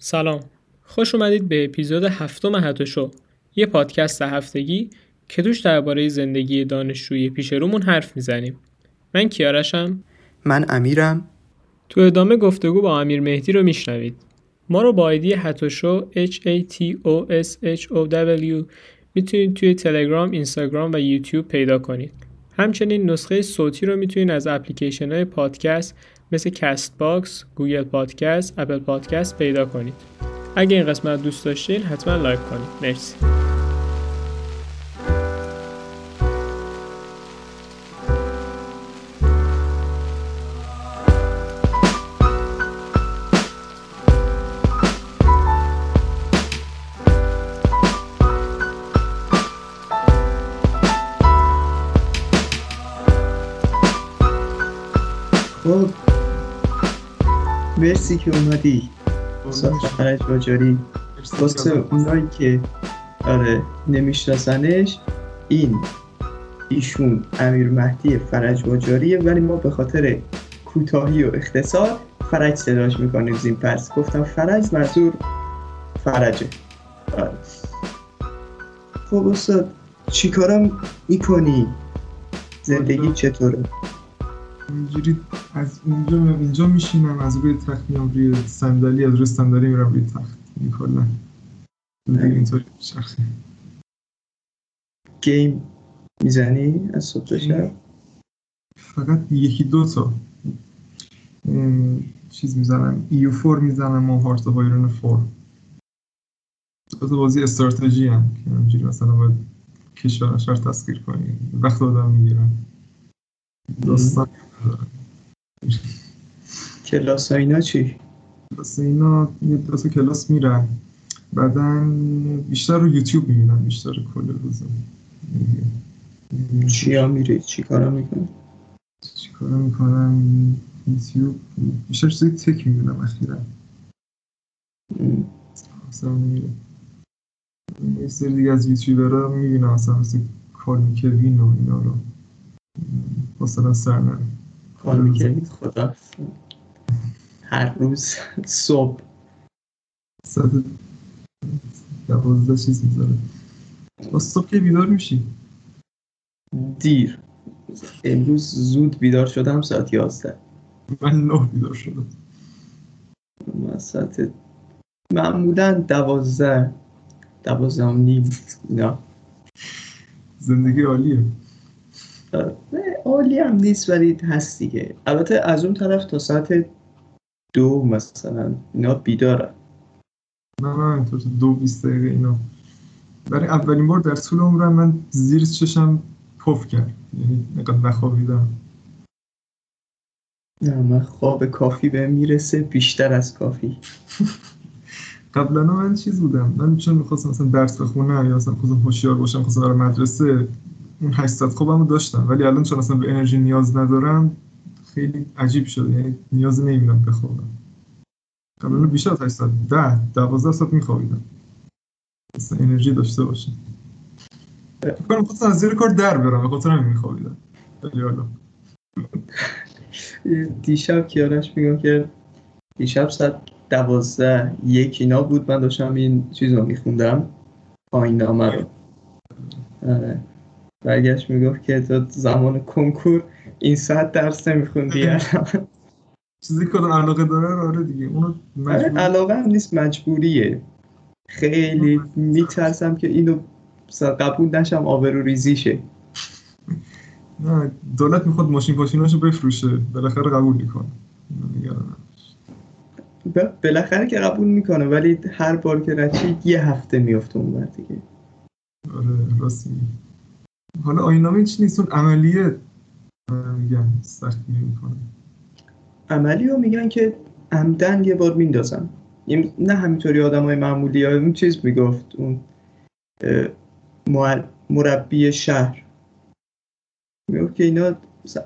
سلام. خوش اومدید به اپیزود هفتم هتو شو یه پادکست هفتگی که توش درباره زندگی دانشجویی پیش رومون حرف می‌زنیم. من کیارشم. من امیرم. تو ادامه گفتگو با امیر مهدی رو میشنوید. ما رو با آیدی هتوشو H A T O S H O W می‌تونید توی تلگرام، اینستاگرام و یوتیوب پیدا کنید. همچنین نسخه صوتی رو می‌تونید از اپلیکیشن های پادکست مثل Castbox، Google Podcast، Apple Podcast پیدا کنید. اگه این قسمت دوست داشتین حتما لایک کنید. مرسی. مرسی که اومدی. استاد فرج باجاری واسه اونایی که آره نمیشناسنش این ایشون امیر مهدی فرج باجاریه ولی ما به خاطر کوتاهی و اختصار فرج صداش می‌کنیم زین پس. گفتم فرج منظور فرجه. آره. خب استاد چیکارم می‌کنی؟ زندگی چطوره؟ اینجوری از اینجا میام اینجا میشینم از روی تخت میام روی صندلی از روی صندلی میرم روی تخت. این کلا. اینطوری میچرخه game می‌زنی از صبح تا شب؟ فقط یکی دو تا. چیز می‌زنم. EU four می‌زنم و Hearts of Iron four. دو تا بازی استراتژی هم که همینجوری مثلا باید کشور نشر تسخیر کنی. وقت آدم می‌گیرن داستان. کلاس اینا چی؟ واسه اینا یه دو تا کلاس میرم بعدا بیشتر رو یوتیوب می‌بینم بیشتر کل روزم چیا میری؟ چی کارا می‌کنی؟ چی کار می‌کنم؟ یوتیوب. بیشتر چیزای تک می‌بینم اخیرا. مثلا نمیره یه سری دیگه از یوتیوبرها می‌بینم مثلا مثل کارمی کوین و اینا رو. مثلا سر نره کار خدا هر روز صبح. صد دوازده چیز می‌ذاره. با صبح که بیدار میشی. دیر. امروز زود بیدار شدم ساعت یازده. من نه بیدار شدم. من ساعت معمولا دوازده. دوازده و نیم. نه. زندگی عالیه. عالی هم نیست ولی هست دیگه. البته از اون طرف تا ساعت دو مثلا اینا بیدارم نه نه تا دو بیست دقیقه اینا. برای اولین بار در طول عمرم من زیر چشم پف کرد یعنی نقدر نخوابیدم. نه من خواب کافی به می‌رسه بیشتر از کافی. قبلا من چیز بودم. من چون می‌خواستم مثلا درس بخونم یا مثلا خواستم هوشیار باشم خواستم برای مدرسه اون 800 خوابمو داشتم. ولی الان چون اصلا به انرژی نیاز ندارم خیلی عجیب شده. یعنی نیاز نمی‌بینم بخوابم. قبلا بیشتر از 800 ده 12 ساعت میخوابیدم. اصلا انرژی داشته باشم. کنم خواستم از زیر کار در برم به خاطر همین میخوابیدم. ولی حالا. دیشب کیارش میگم که دیشب ساعت دوازده یک اینا بود. من داشتم این چیز رو میخوندم. پایین نامه رو. برگشت می‌گفت که تو زمان کنکور این ساعت درس نمیخوندی. چیزی که علاقه داره آره دیگه. اونو مجبور علاقه هم نیست مجبوریه. خیلی میترسم که اینو قبول نشم آبرو ریزی شه نه دولت می‌خواد ماشین پاشیناشو بفروشه. بالاخره قبول می‌کنه. بالاخره که قبول می‌کنه ولی هر بار که رچی یه هفته میفته اون دیگه. آره راست میگی. حالا آینامه چی نیست؟ اون عملیه آره، میگم سختی می‌کنه. عملی رو میگن که عمدن یه بار میندازن. نه همینطوری آدم های معمولی ها اون چیز می‌گفت اون مربی شهر. می‌گفت که اینا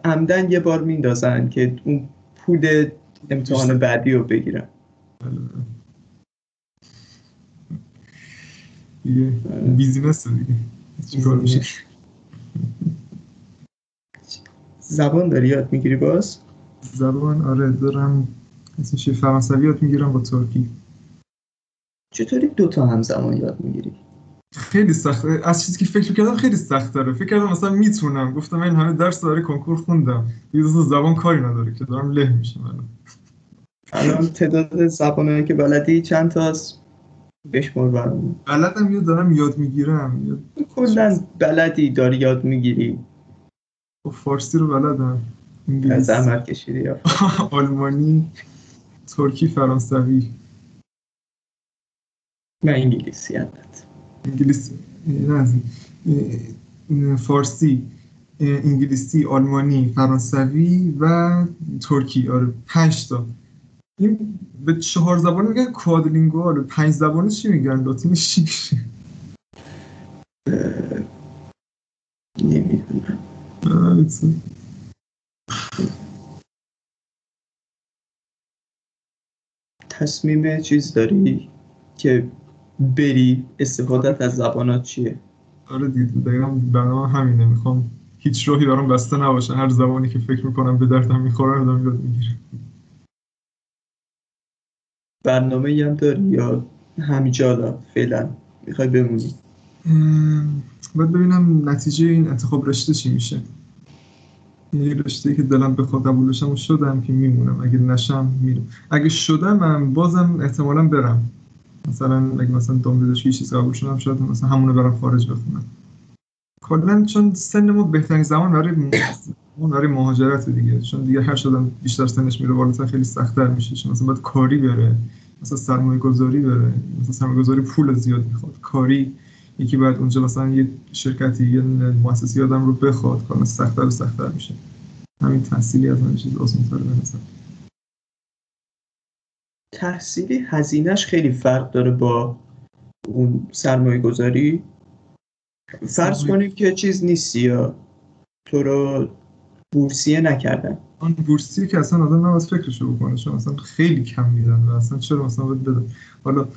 عمدن یه بار میندازن که اون پول امتحان. بعدی رو بگیرن. دیگه بیزینس دیگه. چیکار میشه؟ زبان داری یاد می‌گیری باز؟ زبان آره دارم اسمش؟ فرانسوی یاد می‌گیرم با ترکی. چطوری دوتا همزمان یاد می‌گیری؟ خیلی سخته از چیزی که فکر کردم خیلی سخت داره. فکر کردم مثلا می‌تونم. گفتم این همه درس برای کنکور خوندم. یه دو زبان کاری نداره که دارم له میشم الان. تعداد زبانهایی که بلدی چند تاست؟ بشمار برامون بلدم یا دارم یاد می‌گیرم. کلا بلدی داری یاد می‌گیری. خب فارسی رو بلدم. از زحمت کشیدی یا. آلمانی ترکی فرانسوی. من انگلیسی البته انگلیسی نه فارسی انگلیسی آلمانی فرانسوی و ترکی. آره پنج تا. این به چهار زبان میگن کوادلینگوال پنج زبانه چی میگن؟ لاتینش چی میشه نمی‌دونم. تصمیم چیز داری که بری استفادت از زبانات چیه؟ آره دیگه دقیقا برنامه همینه. می‌خوام هیچ راهی برام بسته نباشه. هر زبانی که فکر می‌کنم به دردم می‌خوره رو دارم یاد می‌گیرم برنامه هم داری یا همینجا فعلا می‌خوای بمونی؟ باید ببینم نتیجه این انتخاب رشته چی میشه. یه رشته که دلم بخواد قبولشم و شدم که میمونم. اگه نشم میرم. اگه شدم هم بازم احتمالا برم. مثلا اگه مثلا دامپزشکی چیز قبول شدم شاید مثلا همونو برم خارج بخونم. کلا چون سن ما بهترین زمان برای اون برای مهاجرت دیگه. چون دیگه هر شدم بیشتر سنش میره بالاتر خیلی سختتر میشه. چون مثلا باید کاری بره مثلا سرمایه گذاری بره مثلا سرمایه گذاری پول زیاد می‌خواد. کاری یکی باید اونجا مثلا یه شرکتی یه مؤسسه آدم رو بخواد کار سختتر و سختتر میشه. همین تحصیلی از همین چیز آسان‌تر به نظر. تحصیلی هزینهش خیلی فرق داره با اون سرمایه گذاری فرض کنیم که چیز نیستی یا تو رو بورسیه نکردن. آن بورسی که اصلا آدم نباید فکرشو بکنه. چون اصلا خیلی کم میدن و اصلا چرا مثلا باید بدن؟ حالا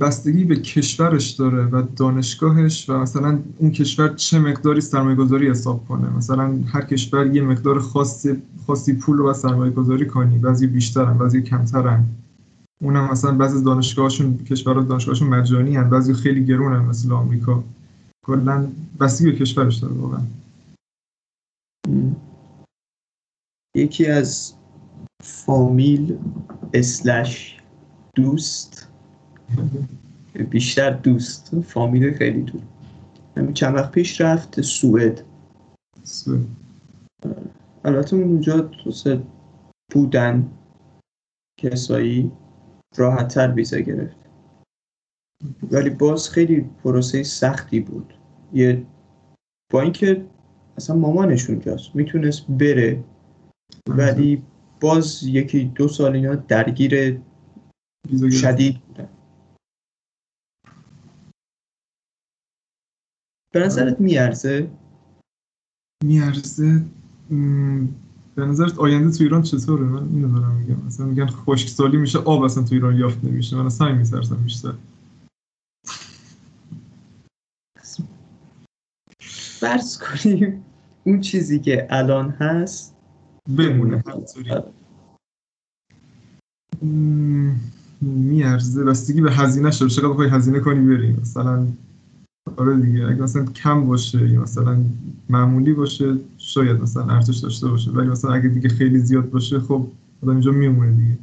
بستگی به کشورش داره و دانشگاهش و مثلا اون کشور چه مقداری سرمایه گذاری حساب کنه. مثلا هر کشور یه مقدار خاصی خاصی پول رو باید سرمایه گذاری کنی. بعضی بیشترن بعضی کمترن. اونم مثلا بعضی دانشگاهشون کشورها دانشگاهشون مجانی هن. بعضی خیلی گرونن مثل آمریکا. کلا بستگی به کشورش داره واقعا م. یکی از فامیل اسلش دوست. بیشتر دوست. فامیل خیلی دور همین چند وقت پیش رفت سوئد. سوئد. البته اون اونجا بودن کسایی راحتتر ویزا گرفت. ولی باز خیلی پروسه سختی بود. یه با اینکه اصلا مامانش اونجاست. می‌تونست بره ولی باز یکی دو سال اینا درگیر. شدید بودن. به نظرت میارزه؟ میارزه. م، به نظرت آینده تو ایران چطوره؟ من اینو دارم میگم. مثلا میگن خشکسالی میشه آب اصلا تو ایران یافت نمیشه. من اصلا میترسم بیشتر. فرض کنیم اون چیزی که الان هست بمونه همینطوری م، میارزه. بستگی به هزینه شده چقدر بخوای هزینه کنی بری مثلا آره دیگه. اگه مثلا کم باشه یا مثلا معمولی باشه شاید مثلا ارزش داشته باشه. ولی مثلا اگه دیگه خیلی زیاد باشه خب آدم اینجا میمونه دیگه.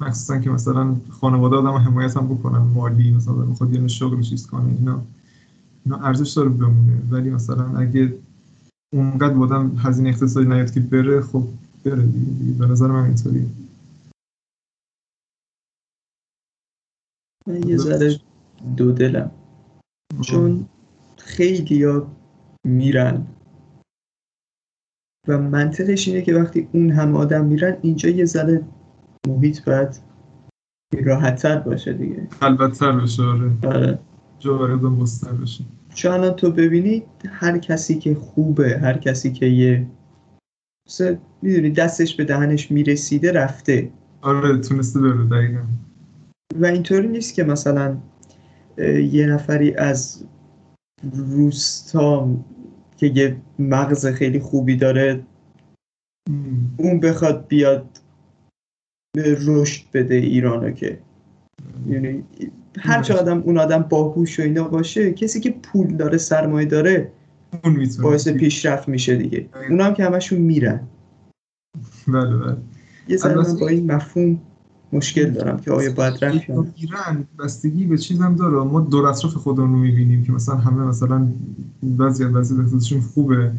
مخصوصا که مثلا خانواده آدم حمایت هم بکنن. مالی مثلا بخواد یه شغل چیز کنه اینا. اینا ارزش داره بمونه. ولی مثلا اگه اونقدر آدم هزینه اقتصادی نیاد که بره خب بره دیگه, دیگه. به نظر من اینطوریه. من یه ذره دو دلم چون خیلی ها میرن. و منطقش اینه که وقتی اون هم آدم میرن اینجا یه ذره محیط باید راحتتر باشه دیگه. البته بشه آره. آره. بستر بشه چون الان تو ببینی هر کسی که خوبه هر کسی که یه می‌دونی دستش به دهنش می‌رسیده رفته. آره تونسته بره دقیقا. و اینطوری نیست که مثلا یه نفری از روستا که یه مغز خیلی خوبی داره. اون بخواد بیاد به رشد بده ایرانو که. یعنی هر چه آدم اون آدم باهوش و اینا باشه کسی که پول داره سرمایه داره اون باعث پیشرفت میشه دیگه. اونا هم که همشون میرن. بله بله. یه ذره من با این مفهوم مشکل دارم که آیا باید رفت. ایران بستگی به چیزم داره. ما دور اطراف خودمون رو می‌بینیم که مثلا همه مثلا بعضی از بعضی اقتصادشون خوبه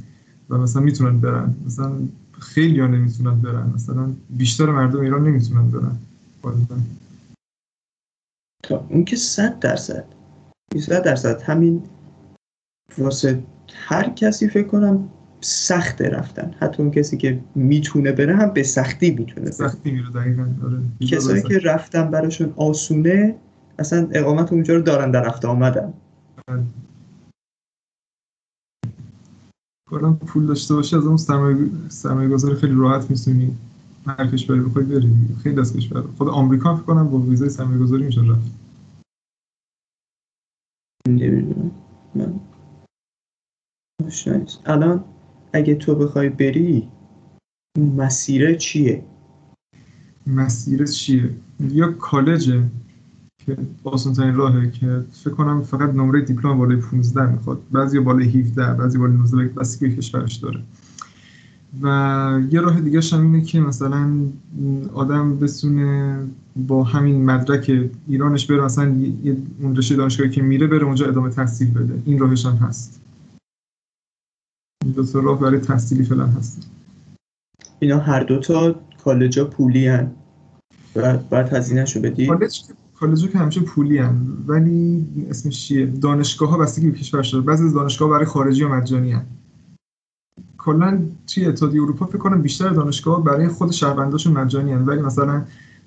و مثلا می‌تونن برن. مثلا خیلی ها نمی‌تونن برن. مثلا بیشتر مردم ایران نمی‌تونن برن. تا اون که صد درصد. صد درصد همین واسه هر کسی فکر کنم سخته رفتن. حتی اون کسی که می‌تونه بره هم به سختی می‌تونه بره. سختی میره دقیقاً. آره. کسایی که رفتن براشون آسونه اصلا اقامت اونجا رو دارن در رفته آمدن. کلا پول داشته باشی از اون سرمایه گذاری خیلی راحت می‌تونی هر کشوری بخوای بری خیلی از کشور. خود آمریکا فکر کنم با ویزای سرمایه گذاری میشه رفت. الان اگه تو بخوای بری اون مسیره چیه؟ مسیر چیه؟ یا کالجه که آسان ترین راهه که فکر کنم فقط نمره دیپلم بالای 15 می‌خواد. بعضی بالای 17 بعضی بالای 19 بستگی به کشورش داره. و یه راه دیگه هم اینه که مثلا آدم بتونه با همین مدرک ایرانش بره مثلا اون رشته دانشگاهی که میره بره اونجا ادامه تحصیل بده. این راهش هم هست. دو تا راه برای تحصیلی فعلا هست. اینا هر دوتا کالجا پولی هن. و باید هزینهشو بدی؟ کالج کالج که همیشه پولی هن. ولی اسمش چیه؟ دانشگاه ها بستگی به کشورش داره. بعضی از دانشگاه برای خارجی ها مجانی هن. کلا توی اتحادیه اروپا فکر کنم بیشتر دانشگاه برای خود شهرونداشون مجانی هن. ولی مثلا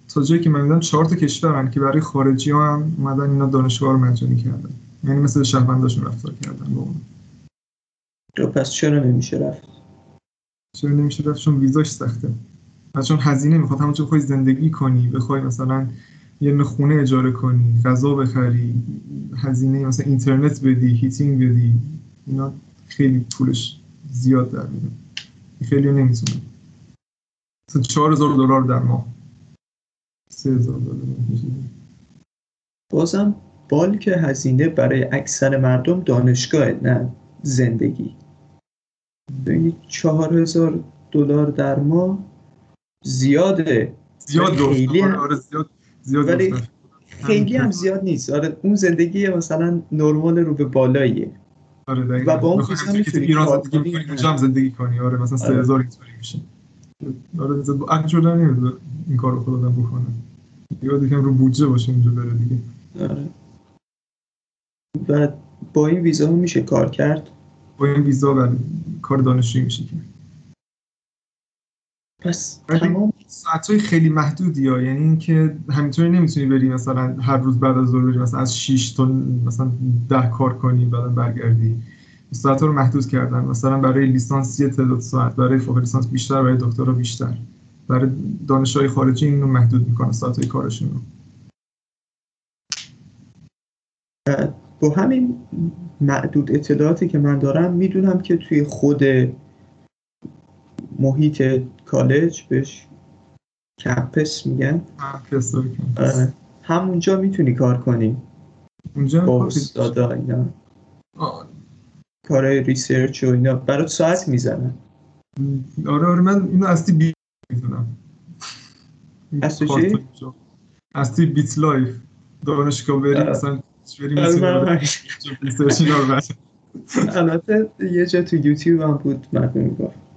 تا جایی که من می‌دونم چهار تا کشورن که برای خارجی ها هم اومدن اینا دانشگاه رو مجانی کردن. یعنی مثل شهرونداشون رفتار کردن با اون. تو پس چرا نمیشه رفت؟ چرا نمیشه رفت؟ چون ویزاش سخته. و چون هزینه می‌خواد. همونجا بخوای زندگی کنی بخوای مثلا یه خونه اجاره کنی غذا بخری هزینه مثلا اینترنت بدی هیتینگ بدی اینا خیلی پولش زیاد در میاد خیلی نمی‌تونه مثلا 4000 دلار در ماه. 3000 دلار. میشه. بازم بالک هزینه برای اکثر مردم دانشگاه نه زندگی. ببینید چهار هزار دلار در ماه زیاده. زیاد خیلی هم- آره زیاد زیاد ولی. خیلی هم زیاد نیست. آره اون زندگی مثلا نرمال رو به بالاییه. آره دقیقاً. و با اون که می‌تونی تو ایران زندگی کنی. اونجا هم زندگی کنی آره مثلا آره. 3000 اینطوری میشه آره عقل شده نمیده این کار رو خود آدم بکنه یا دیگه رو بودجه باشه اونجا بره دیگه آره. و با این ویزا میشه کار کرد با این ویزا ولی کار دانشجویی میشه که پس تمام ساعتهای خیلی محدودی ها. یعنی اینکه همینطوری نمی‌تونی بری مثلا هر روز بعد از ظهر بری مثلا از 6 تا مثلا 10 کار کنی بعدا برگردی. ساعت رو محدود کردن. مثلا برای لیسانس یه تعداد ساعت برای فوق لیسانس بیشتر برای دکترا بیشتر. برای دانشجوهای خارجی اینو محدود می‌کنه ساعت کارشون رو. با همین معدود اطلاعاتی که من دارم می‌دونم که توی خود محیط کالج بهش campus میگن. استوری کنم. آره. همونجا می‌تونی کار کنی. اونجا با استادا اینا. کارهای research و اینا. برات ساعت می‌زنن. آره آره من اینو اصلی بی می‌دونم. از تو چی؟ اصلی بیت لایف. دانشگاه بری آره. مثلا آره،. البته یه جا تو یوتیوب هم بود مردم می‌گفت.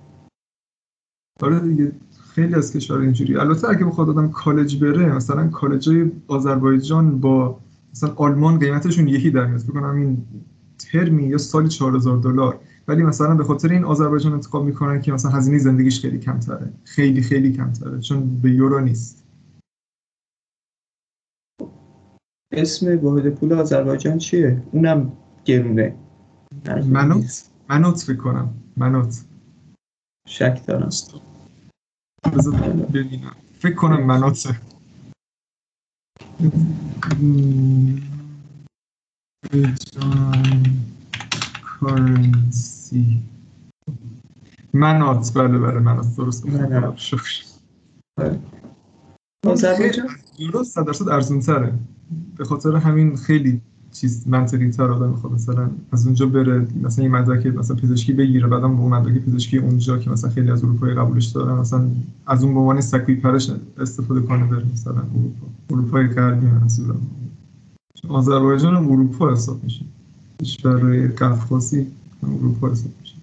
آره دیگه خیلی از کشور اینجوری. البته اگه بخواد آدم کالج بره مثلا کالجای آذربایجان با مثلا آلمان قیمتشون یکی در میاد. فکر کنم این ترمی یا سالی 4000 دلار. ولی مثلا به خاطر این آذربایجان انتخاب می‌کنن که مثلا هزینه زندگیش خیلی کمتره. خیلی خیلی کمتره چون به یورو نیست. اسم واحد پول آذربایجان چیه؟ اونم گرونه. منوت؟ منوت فکر کنم. منوت. شک دارم. ببینم. فکر کنم مناطه کارنسی منات بله بله منات درست. شکر. آره. آذربایجان یورو 100 درصد ارزون تره به خاطر همین خیلی چیز منطقی تر آدم می‌خواد مثلا از اونجا بره مثلا این مدرک مثلا پزشکی بگیره بعدم با مدرک پزشکی اونجا که مثلا خیلی از اروپایی قبولش دارن مثلا از اون به عنوان سکوی پرش استفاده کنه بره مثلا اروپا. اروپای غربی منظورم آذربایجان هم اروپا حساب میشه. کشور قفقازی اروپا حساب میشه.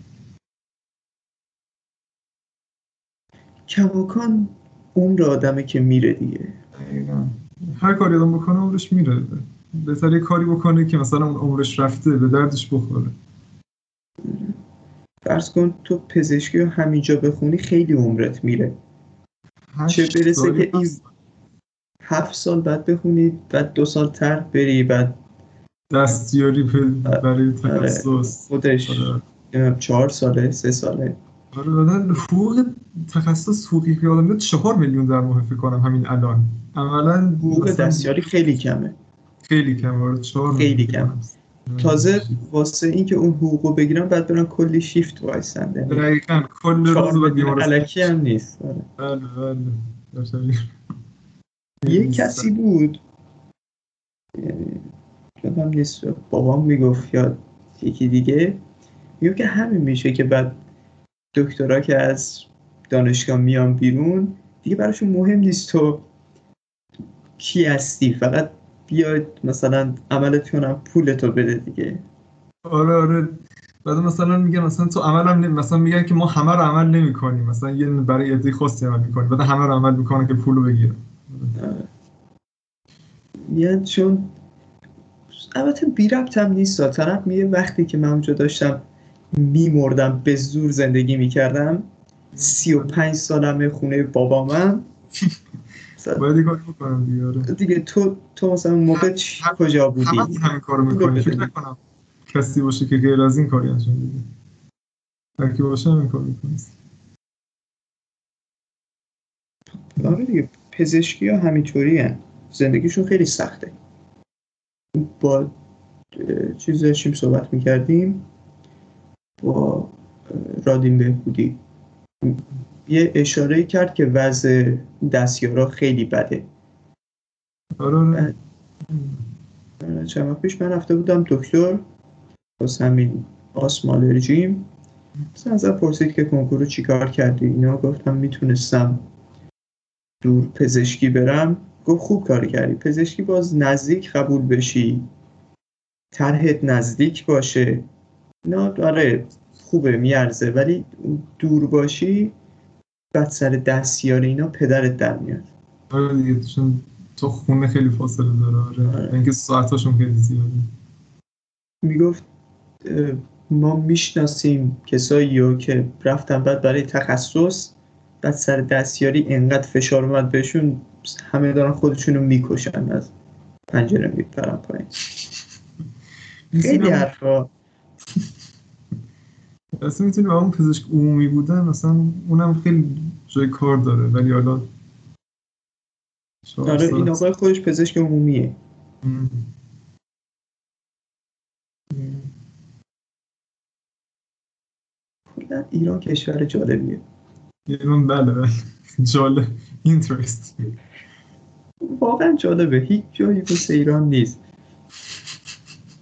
کماکان عمر آدمه که میره دیگه. هر کاری آدم بکنه عمرش میره. بهتر یه کاری بکنه که مثلا اون عمرش رفته به دردش بخوره. فرض کن تو پزشکی رو همینجا بخونی خیلی عمرت میره. چه برسه که این هفت سال بعد بخونی بعد دو سال تر بری بعد دستیاری پ- برای تخصص. خودش آره. چهار ساله سه ساله. آره حقوق تخصص حقوقی که آدم میاد چهار میلیون در ماه فکر کنم همین الان. عملا حقوق دستیاری خیلی کمه. خیلی کم چهار خیلی. کم. تازه واسه اینکه اون حقوقو بگیرن بعد برن کلی شیفت وایسن یعنی دقیقا کل روز میلیون بیمارستان علکی هم نیست آره. بله بله. یه کسی بود یعنی یادم نیست بابام می‌گفت یا یکی دیگه می‌گفت که همین میشه که بعد دکترا که از دانشگاه میان بیرون دیگه براشون مهم نیست تو کی هستی فقط بیاید مثلا عملت کنم پولتو بده دیگه. آره آره. بعد مثلا میگن مثلا تو عمل هم نمی- مثلا میگن که ما همه رو عمل نمی کنیم. مثلا یه برای عده خاصی عمل می‌کنیم بعد همه رو عمل می‌کنن که پولو بگیرن یعنی چون البته بی ربط هم نیست. طرف میگه وقتی که من اونجا داشتم میمردم به زور زندگی می‌کردم سی و پنج سالمه خونه بابامم. باید یه کاری بکنم دیگه آره. دیگه تو تو مثلا موقع کجا بودی؟ همه همین کارو می‌کنی. فکر نکنم کسی باشه که غیر از این کاری انجام بده. هر کی باشه همین کار می‌کنه. آره دیگه پزشکی ها همینطوری هن. زندگیشون خیلی سخته. با چیز داشتیم صحبت می‌کردیم. با رادین بهبودی. یه اشاره کرد که وضع دستیارا خیلی بده. آره. چند وقت پیش من رفته بودم دکتر واسه همین آسم آلرژیم مثلا ازم پرسید که کنکورو چیکار کردی؟ اینا گفتم می‌تونستم دور پزشکی برم. گفت خوب کار کردی. پزشکی باز نزدیک قبول بشی. طرحت نزدیک باشه. نه آره خوبه میارزه. ولی دور باشی بعد سر دستیار اینا پدرت در میاد. آره دیگه چون تو خونه خیلی فاصله داره آره. آره. اینکه ساعتاشون خیلی زیاده. می‌گفت ما می‌شناسیم کسایی رو که رفتن بعد برای تخصص بعد سر دستیاری انقدر فشار اومد بهشون همه دارن خودشون رو می‌کشن از پنجره میپرن پایین. خیلی حرفا. اصلا می‌تونی اون پزشک عمومی بودن مثلا اونم خیلی جای کار داره ولی حالا آره این آقای خودش پزشک عمومیه. ام. ایران کشور جالبیه. ایران بله بله. جالب. اینترست واقعا جالبه. هیچ جایی مثل ایران نیست.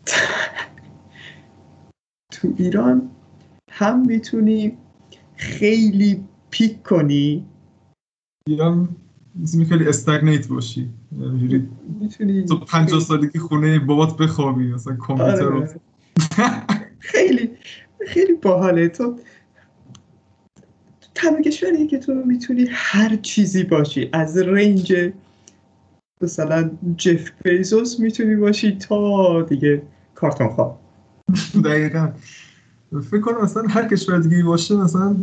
تو ایران هم می‌تونی خیلی پیک کنی. یا می‌تونی خیلی استگنیت باشی. می‌تونی تو پنجاه سالگی خونه بابات بخوابی مثلا کامپیوتر رو آره. خیلی خیلی باحاله. تو تنها کشوریه که تو می‌تونی هر چیزی باشی. از رنج مثلا جف بیزوس می‌تونی باشی تا دیگه کارتون خواب. دقیقا. فکر کنم مثلا هر کشور دیگه باشه مثلا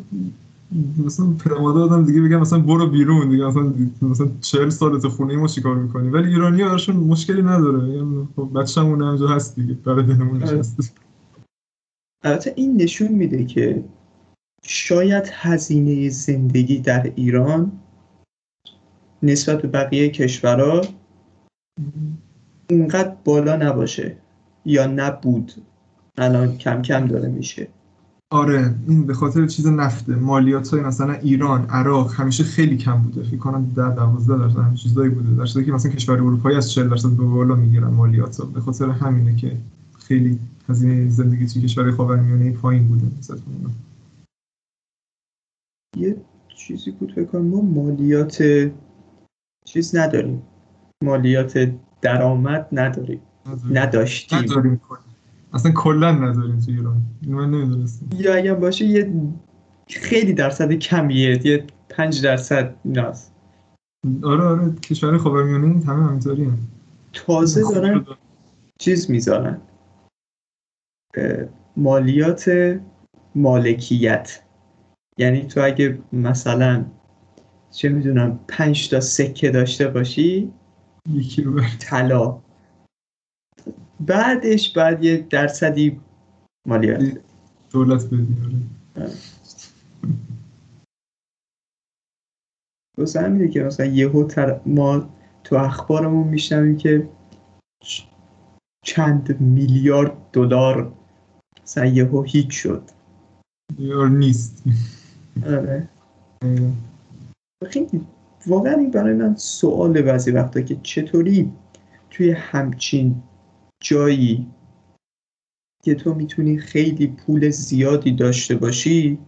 مثلا پدر مادر آدم دیگه بگم مثلا برو بیرون دیگه مثلا مثلا 40 سال تو خونه ما چیکار می‌کنی؟ ولی ایرانی هاشون مشکلی نداره. میگن خب بچه‌مون همینجا هست دیگه برای دلمون آره. نشسته. البته این نشون میده که شاید هزینه زندگی در ایران نسبت به بقیه کشورها اونقدر بالا نباشه یا نبود. الان کم کم داره میشه. آره این به خاطر چیز نفته. مالیات های مثلا ایران عراق همیشه خیلی کم بوده. فکر کنم 10 12 درصد همین چیزایی بوده. در که مثلا کشور اروپایی از 40 درصد به بالا می‌گیرن مالیات ها به خاطر همینه که خیلی هزینه زندگی توی کشور خاورمیانه پایین بوده مثلا یه چیزی بود فکر کنم ما مالیات چیز نداریم. مالیات درآمد نداریم. نداشتیم. نداریم. اصلا کلا نداریم تو ایران. من نمی‌دونستم. یا اگر باشه یه خیلی درصد کمیه یه پنج درصد ایناست آره آره کشور خاورمیانه این همه همینطوری هم. تازه دارن چیز می‌ذارن. مالیات مالکیت. یعنی تو اگه مثلا چه می‌دونم پنج تا سکه داشته باشی یکی رو طلا. بعدش بعد یه درصدی مالیات دولت بدی آره. واسه همینه که مثلا یهو تر... ما تو اخبارمون میشنویم که چند میلیارد دلار مثلا یهو هیچ شد. یار نیست. آره. خیلی واقعا این برای من سوال بعضی وقتا که چطوری توی همچین جایی که تو می‌تونی خیلی پول زیادی داشته باشی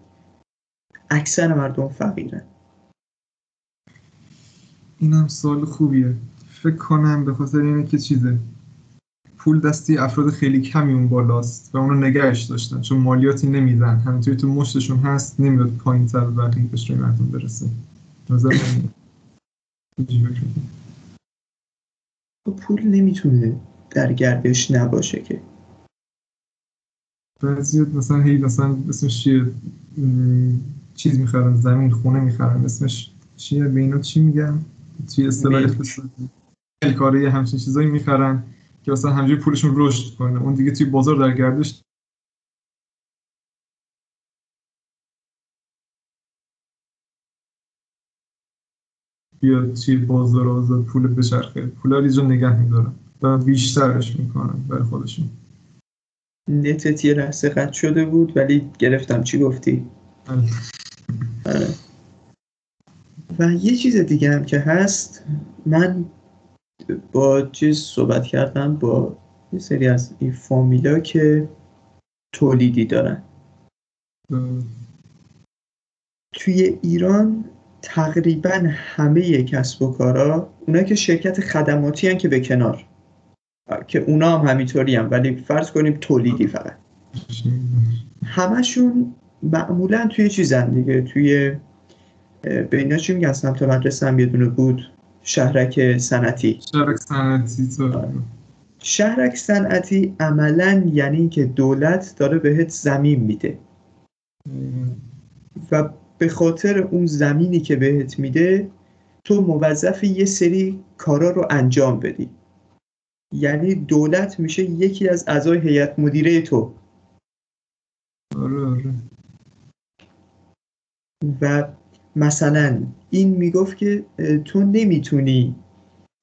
اکثر مردم فقیرن. اینم سوال خوبیه. فکر کنم به خاطر اینه که چیزه. پول دستی افراد خیلی کمی اون بالاست و اونو نگهش داشتن چون مالیاتی نمیدن. همینطوری تو مشتشون هست نمیاد پایین تر و بقیه قشر مردم برسه. نظر. خب پول نمی‌تونه در گردش نباشه که. بعضی مثلا هی مثلا اسمش چیه؟ چیز می‌خرن زمین خونه می‌خرن. اسمش چیه؟ به اینا چی میگن؟ توی اصطلاح. اقتصادی همچین چیزایی می‌خرن که مثلا همجوری پولشون رشد کنه. اون دیگه توی بازار در گردش بیاد توی بازار آزاد پول بچرخه. پول رو نگه میدارن. و بیشترش می‌کنن برای خودشون. نتت یه لحظه قطع شده بود ولی گرفتم. چی گفتی؟ آره. و یه چیز دیگه هم که هست من با چیز صحبت کردم با یه سری از این فامیلا که تولیدی دارن. توی ایران تقریبا همه کسب و کارا اونا که شرکت خدماتی هن که به کنار. که اونا هم همینطوری هم ولی فرض کنیم تولیدی فقط. همشون معمولا توی چیزن دیگه توی به اینا چی میگن؟ سمت مدرسه هم یه دونه بود. شهرک صنعتی. شرک صنعتی تو. شهرک صنعتی عملا یعنی که دولت داره بهت زمین میده. و به خاطر اون زمینی که بهت میده تو موظفی یه سری کارا رو انجام بدی. یعنی دولت میشه یکی از اعضای هیئت مدیره تو. آره آره. و مثلا این می‌گفت که تو نمی‌تونی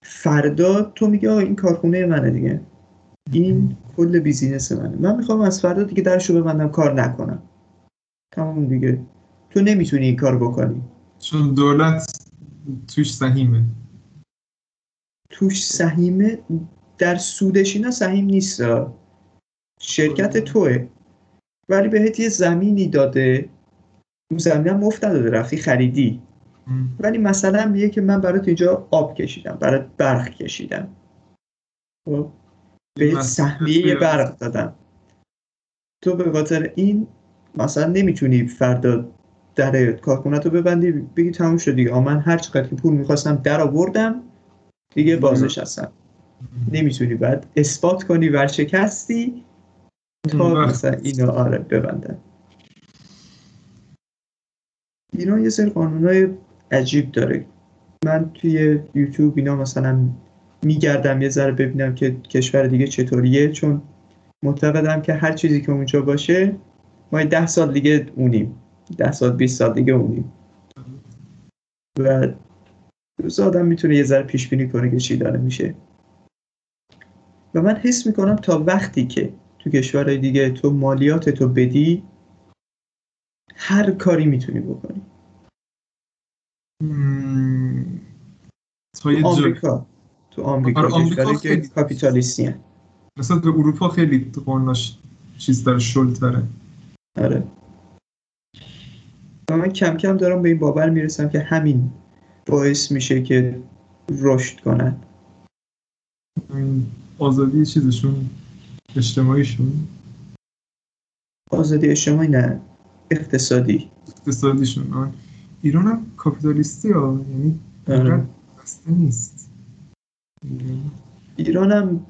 فردا تو میگه آقا این کارخونه منه دیگه. این کل بیزینس منه. من می‌خوام از فردا دیگه درشو ببندم کار نکنم. تمام دیگه. تو نمی‌تونی این کار بکنی. چون دولت توش سهیمه. توش سهیمه در سودش اینا سهیم نیست. شرکت توه. ولی بهت یه زمینی داده. اون زمین هم مفت نداده رفتی خریدی. ولی مثلا میگه که من برات اینجا آب کشیدم برات برق کشیدم. خب. به سهمیه برق دادم. تو به خاطر این مثلا نمی‌تونی فردا در کارخونه تو ببندی بگی تموم شد دیگه. آ، من هر چقدر که پول می‌خواستم در آوردم دیگه بازش هستم نمی‌تونی بعد اثبات کنی ورشکستی تا. مثلا اینو آره ببندن. ایران یه سری قانونای عجیب داره. من توی یوتیوب اینا مثلا میگردم یه ذره ببینم که کشور دیگه چطوریه چون معتقدم که هر چیزی که اونجا باشه ما ده سال دیگه اونیم. ده سال 20 سال دیگه اونیم. و روز آدم می‌تونه یه ذره پیش بینی کنه که چی داره میشه. و من حس می‌کنم تا وقتی که تو کشورهای دیگه تو مالیات تو بدی هر کاری می‌تونی بکنی. مم، تو آمریکا. تو آمریکا آره، آمریکا که خیلی- کاپیتالیستی. مثلا به اروپا خیلی قانوناش چیز داره شل داره. آره. و من کم کم دارم به این باور می‌رسم که همین باعث میشه که رشد کنن. آزادی چیزشون؟ اجتماعیشون؟ آزادی اجتماعی نه اقتصادی. اقتصادیشون آه. ایران هم کاپیتالیستی ها یعنی آره. بسته نیست. ایران هم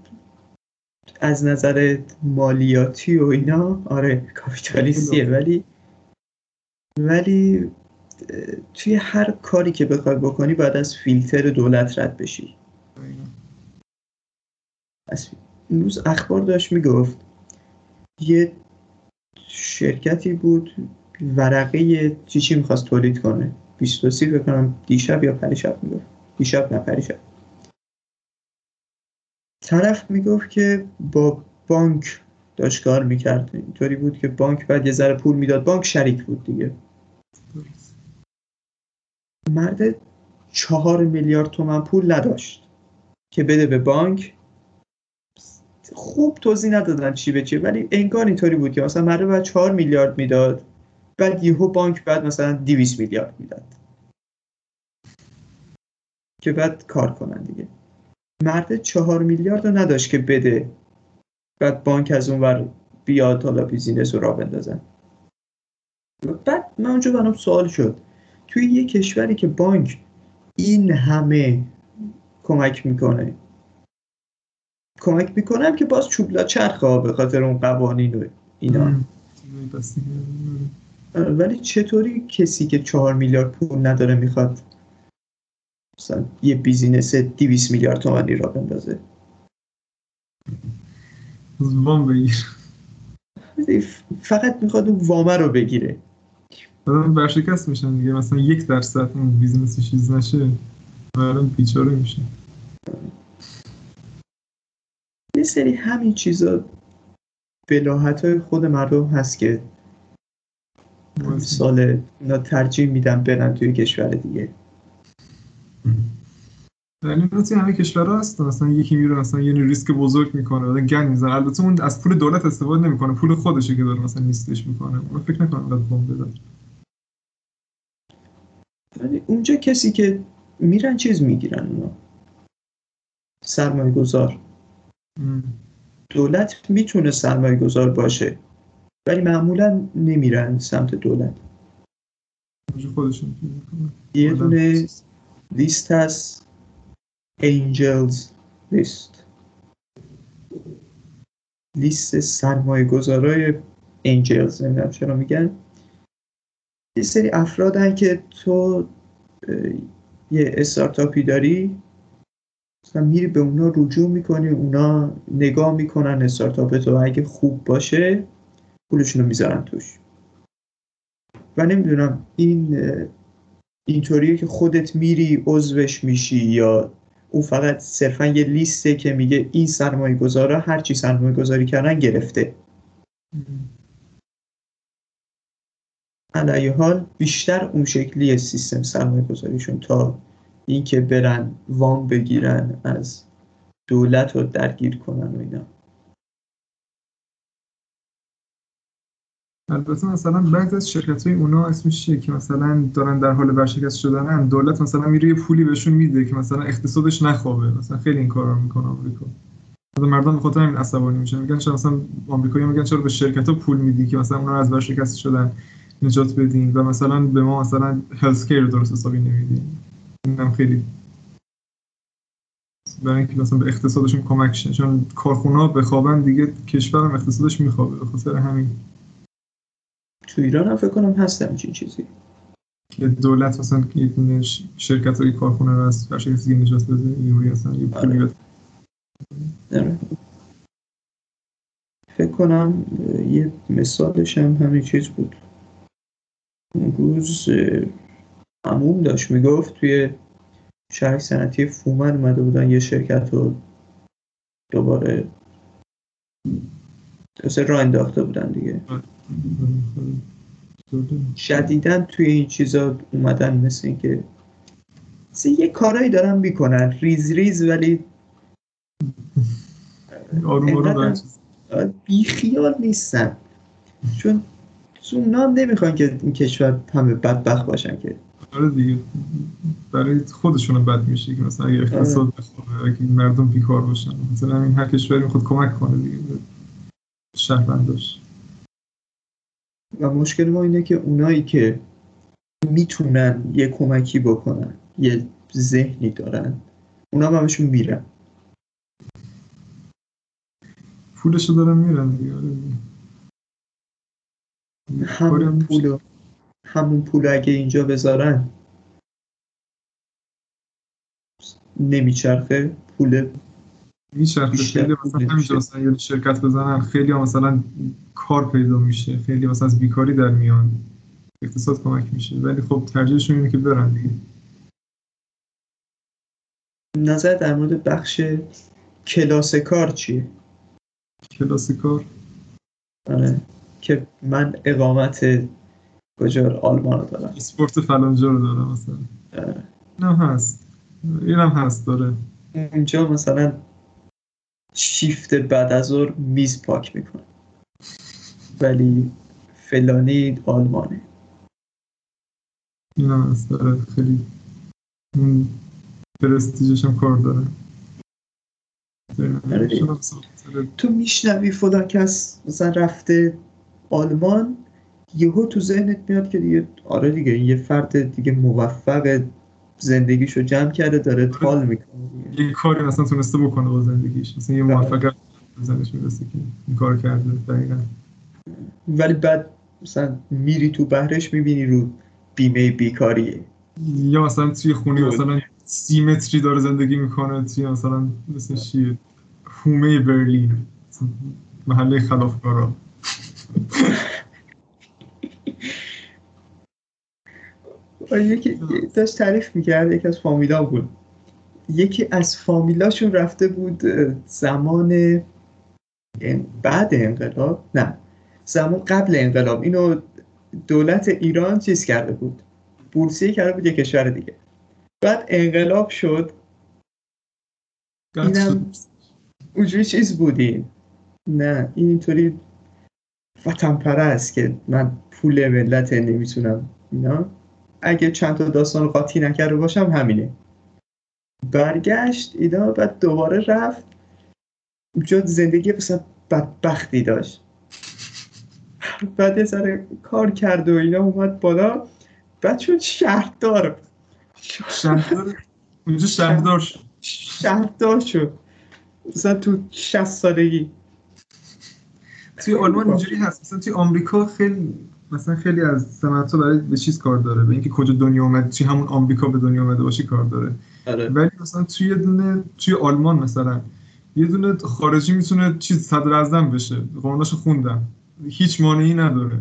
از نظر مالیاتی و اینا آره کاپیتالیستیه ولی ولی توی هر کاری که بخوای بکنی باید از فیلتر دولت رد بشی. امروز اخبار داشت می‌گفت. یه شرکتی بود ورقه چی چی می‌خواست تولید کنه. 23 بکنم دیشب یا پریشب می‌گفت. دیشب نه پریشب طرف می‌گفت که با بانک داشت کار می‌کرد. اینطوری بود که بانک بعد یه ذره پول می‌داد. بانک شریک بود دیگه. مرد چهار میلیارد تومن پول نداشت که بده به بانک. خوب توضیح ندادن چی به چی ولی انگار اینطوری بود که مثلا مرد بعد چهار میلیارد می‌داد بعد یهو بانک بعد مثلا 200 میلیارد می‌داد. که بعد کار کنن دیگه. مرد چهار میلیارد رو نداشت که بده بعد بانک از اون ور بیاد حالا بیزینس رو را بندازن. بعد من اونجا برام سوال شد. توی یه کشوری که بانک این همه کمک می‌کنه کمک می‌کنم که باز چوبلا چرخه ها به خاطر اون قوانین و اینا. آره، ولی چطوری کسی که چهار میلیارد پول نداره می‌خواد مثلا یه business 200 میلیارد تومانی را بندازه؟ از وام بگیر فقط می‌خواد اون وامه رو بگیره. بعدم ورشکست میشن دیگه مثلا یک درصد اون business چیز نشه بعدم بیچاره میشه. یه سری همین چیزا بلاحت های خود مردم هست که سال اینا ترجیح میدن برن توی کشور دیگه. یعنی توی همه کشورها هست مثلا یکی میره مثلا یه ریسک بزرگ می‌کنه بعد گند می‌زنه. البته اون از پول دولت استفاده نمی‌کنه پول خودشه که داره مثلا نیستش می‌کنه. من فکر نکنم اینقدر بمب بزنه. ولی اونجا کسی که میرن چیز می‌گیرن اونا. سرمایه گذار. دولت می‌تونه سرمایه گذار باشه ولی معمولا نمیرن سمت دولت. خودشون یه دونه لیست هست. انجلز لیست لیست سرمایه گذارای انجلز نمی‌دونم چرا میگن. یه سری افرادن که تو یه استارتاپی داری. مثلا میری به اونا رجوع می‌کنی اونا نگاه می‌کنن استارتاپ تو اگه خوب باشه پولشون رو می‌ذارن توش و نمی‌دونم این اینطوریه که خودت میری عضوش میشی یا او فقط صرفا یه لیسته که میگه این سرمایه گذارا هر چی سرمایه گذاری کردن گرفته ام. علی حال بیشتر اون شکلی سیستم سرمایه گذاریشون تا اینکه برن وام بگیرن از دولت رو درگیر کنن و اینا. البته مثلا بعضی از شرکت های اونا اسمش چیه که مثلا دارن در حال ورشکست شدنن؟ دولت مثلا میره یه پولی بهشون میده که مثلا اقتصادش نخوابه. مثلا خیلی این کارا رو می‌کنه آمریکا. مثلا مردم به خاطر همین عصبانی میشن. میگن چرا مثلا آمریکایی میگن چرا به شرکت ها پول میدی که مثلا اونا از ورشکست شدن نجات بدین؟ و مثلا به ما مثلا هلت کیر درست حسابی نمیدین. اینم خیلی. برای اینکه مثلا به اقتصادشون کمک شه. چون کارخونه ها بخوابن دیگه کشورم اقتصادش میخوابه. به خاطر همین. تو ایران هم فکر کنم هست همچین چیزی. که دولت مثلا شرکت های کارخونه رو از ورشکستگی نجات بده یه اصلا یه پولی بده آره. فکر کنم یه مثالش هم همین چیز بود. اون روز عموم داشت. می‌گفت توی شهر صنعتی فومن اومده بودن یه شرکت رو دوباره مثل راه انداخته بودن دیگه. شدیدن توی این چیزا اومدن مثل اینکه مثل یه کارایی دارن می‌کنن. ریز ریز ولی آروم چیز- بیخیال نیستن. چون هم نمی‌خوان که این کشور همه بدبخت باشن که. آره دیگه. برای خودشون بد میشه که مثلا اگه اقتصاد بخوره اگه مردم بیکار باشن. مثلا همین هر کشوری می‌خواد کمک کنه دیگه به شهرونداش. و مشکل ما اینه که اونایی که می‌تونن یه کمکی بکنن یه ذهنی دارن اونا هم همشون میرن. پولشو دارن میرن دیگه آره هم. پولو همون پول اگه اینجا بذارن نمیچرخه پول میچرخه. خیلی مثلا. همینجا مثلا شرکت بزنن. خیلی مثلا کار پیدا میشه. خیلی مثلا از بیکاری در میان. اقتصاد کمک میشه. ولی خب ترجیحشون اینه که برن دیگه. نظر در مورد بخش کلاس کار چیه؟ کلاس کار؟ آره. که من اقامت کجا؟ آلمان رو دارم. اسپورت فلانجا رو دارم مثلا. هم هست. این هم هست داره. اونجا مثلا شیفت بعد از ظهر میز پاک می‌کنه. ولی فلانی آلمانه. این هم هست داره. خیلی اون پرستیجش هم کار داره. آره. تو میشنوی فلان کس مثلا رفته آلمان یهو تو ذهنت میاد که دیگه آره دیگه این یه فرد دیگه موفق زندگیشو جمع کرده داره تال می‌کنه دیگه. یه کاری مثلا تونسته بکنه با زندگیش مثلا یه بله. به زنش می‌رسه که این کار کرده دقیقا ولی بعد مثلا میری تو بهرش می‌بینی رو بیمه بیکاریه یا مثلا توی خونه. مثلا سی متری داره زندگی می‌کنه توی مثلا مثل چیه هومه برلین محله خلافکارا یکی داشت تعریف می‌کرد یکی از فامیلا بود. یکی از فامیلاشون رفته بود زمان ان- بعد انقلاب؟ نه. زمان قبل انقلاب. اینو دولت ایران چیز کرده بود؟ بورسیه کرده بود یه کشور دیگه. بعد انقلاب شد. اینم اونجوری چیز بودیم نه این اینطوری وطن پرست که من پول ملت نمی‌تونم اینا. اگه چند تا داستان قاطی نکرده باشم همینه. برگشت اینا بعد دوباره رفت. اونجا زندگی مثلا بدبختی داشت. بعد یه ذره کار کرد و اینا اومد بالا. بعد شد شهردار. شهردار؟ اونجا شهردار شد. شهردار شد. مثلا تو 60 سالگی. توی آلمان اینجوری هست. مثلا توی آمریکا خیلی مثلا خیلی از صنعت‌ها برای به چیز کار داره؟ به اینکه کجا دنیا اومد چی همون آمریکا به دنیا اومده باشی کار داره؟ آره. ولی مثلا توی یه دونه توی آلمان مثلا یه دونه خارجی می‌تونه چیز صدر اعظم بشه. قانوناشو خوندم. هیچ مانعی نداره.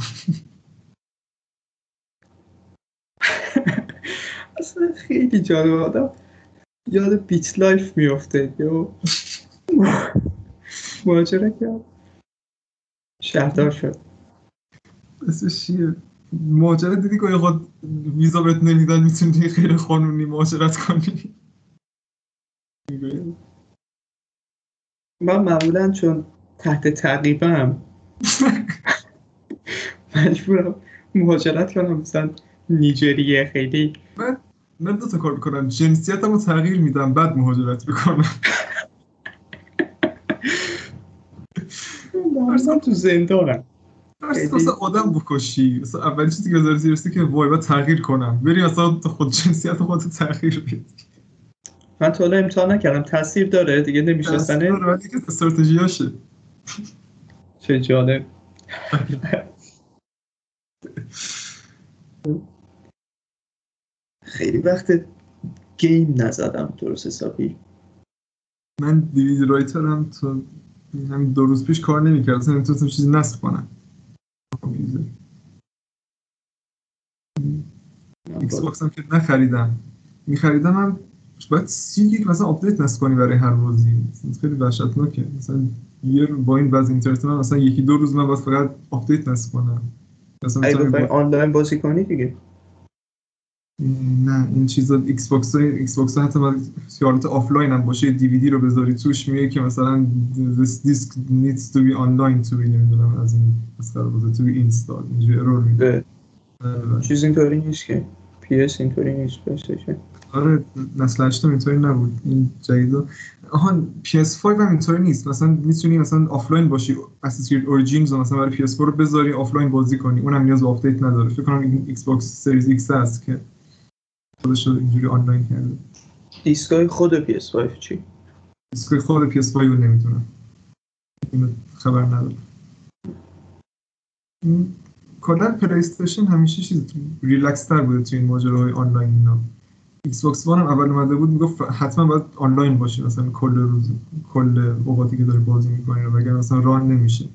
اصلا خیلی جالب آدم. یاد بیچ لایف میفته یا مهاجرت کرد. شهردار شد. اسمش چیه؟ مهاجرت دیدی که خود ویزا بهت نمیدن می‌تونی خیلی قانونی مهاجرت کنی؟ من معمولا چون تحت تعقیبم مجبورم مهاجرت کنم. مثلا نیجریه خیلی. من دو تا کار می‌کنم. جنسیتم رو تغییر میدم بعد مهاجرت می‌کنم. مثلا تو زندانم. مثلا آدم بکشی. مثلا اولین چیزی که بذاری زیرسته که وای باید تغییر کنم. بری تو خود جنسیت خودت تغییر بدی. من تا حالا امتحان نکردم. تاثیر داره؟ دیگه داره، نمیشناسنه ولی که استراتژیاشه چه جالب. خیلی وقت game نزدم درست حسابی. من DVD writer م تا همین دو روز پیش کار نمی‌کرد اصلا نمی‌تونستم چیزی نصب کنم. Xbox هم که نخریدم. میخریدم هم باید سی گیگ مثلا update نصب کنی برای هر بازی مثلا خیلی وحشتناکه. مثلا یه با این وضع اینترنت من مثلا یکی دو روز من باید فقط update نصب کنم مثلا آنلاین بازی کنی دیگه. نه این چیزا Xbox های Xbox ها حتی حالت آفلاین هم باشه دیویدی رو بذاری توش میگه که مثلا this disk needs to be online to be نمی‌دونم از این مسخره بوده to be installed اینجوری error میده. به چیز اینطوری نیست که PS اینطوری نیست PlayStation آره نسل هشتم اینطوری نبود این جدیدا. آها PS5 هم اینطوری نیست. مثلا می‌تونی مثلا آفلاین باشی Creed Origins رو مثلا برای PS4 رو بذاری آفلاین بازی کنی. اونم نیاز به update نداره. فکر کنم Xbox Series X هست که خودش رو اینجوری آنلاین کرده. دیسکای خود PS 5 چی؟ دیسکای خود PS5 رو نمی‌دونم اینو خبر ندارم. کلا PlayStation همیشه چیز ریلکس تر بوده تو این ماجراهای آنلاین اینا. Xbox One هم اول اومده بود می‌گفت حتما باید آنلاین باشی مثلا کل روز کل اوقاتی که داری بازی می‌کنی رو وگرنه مثلا run نمیشه.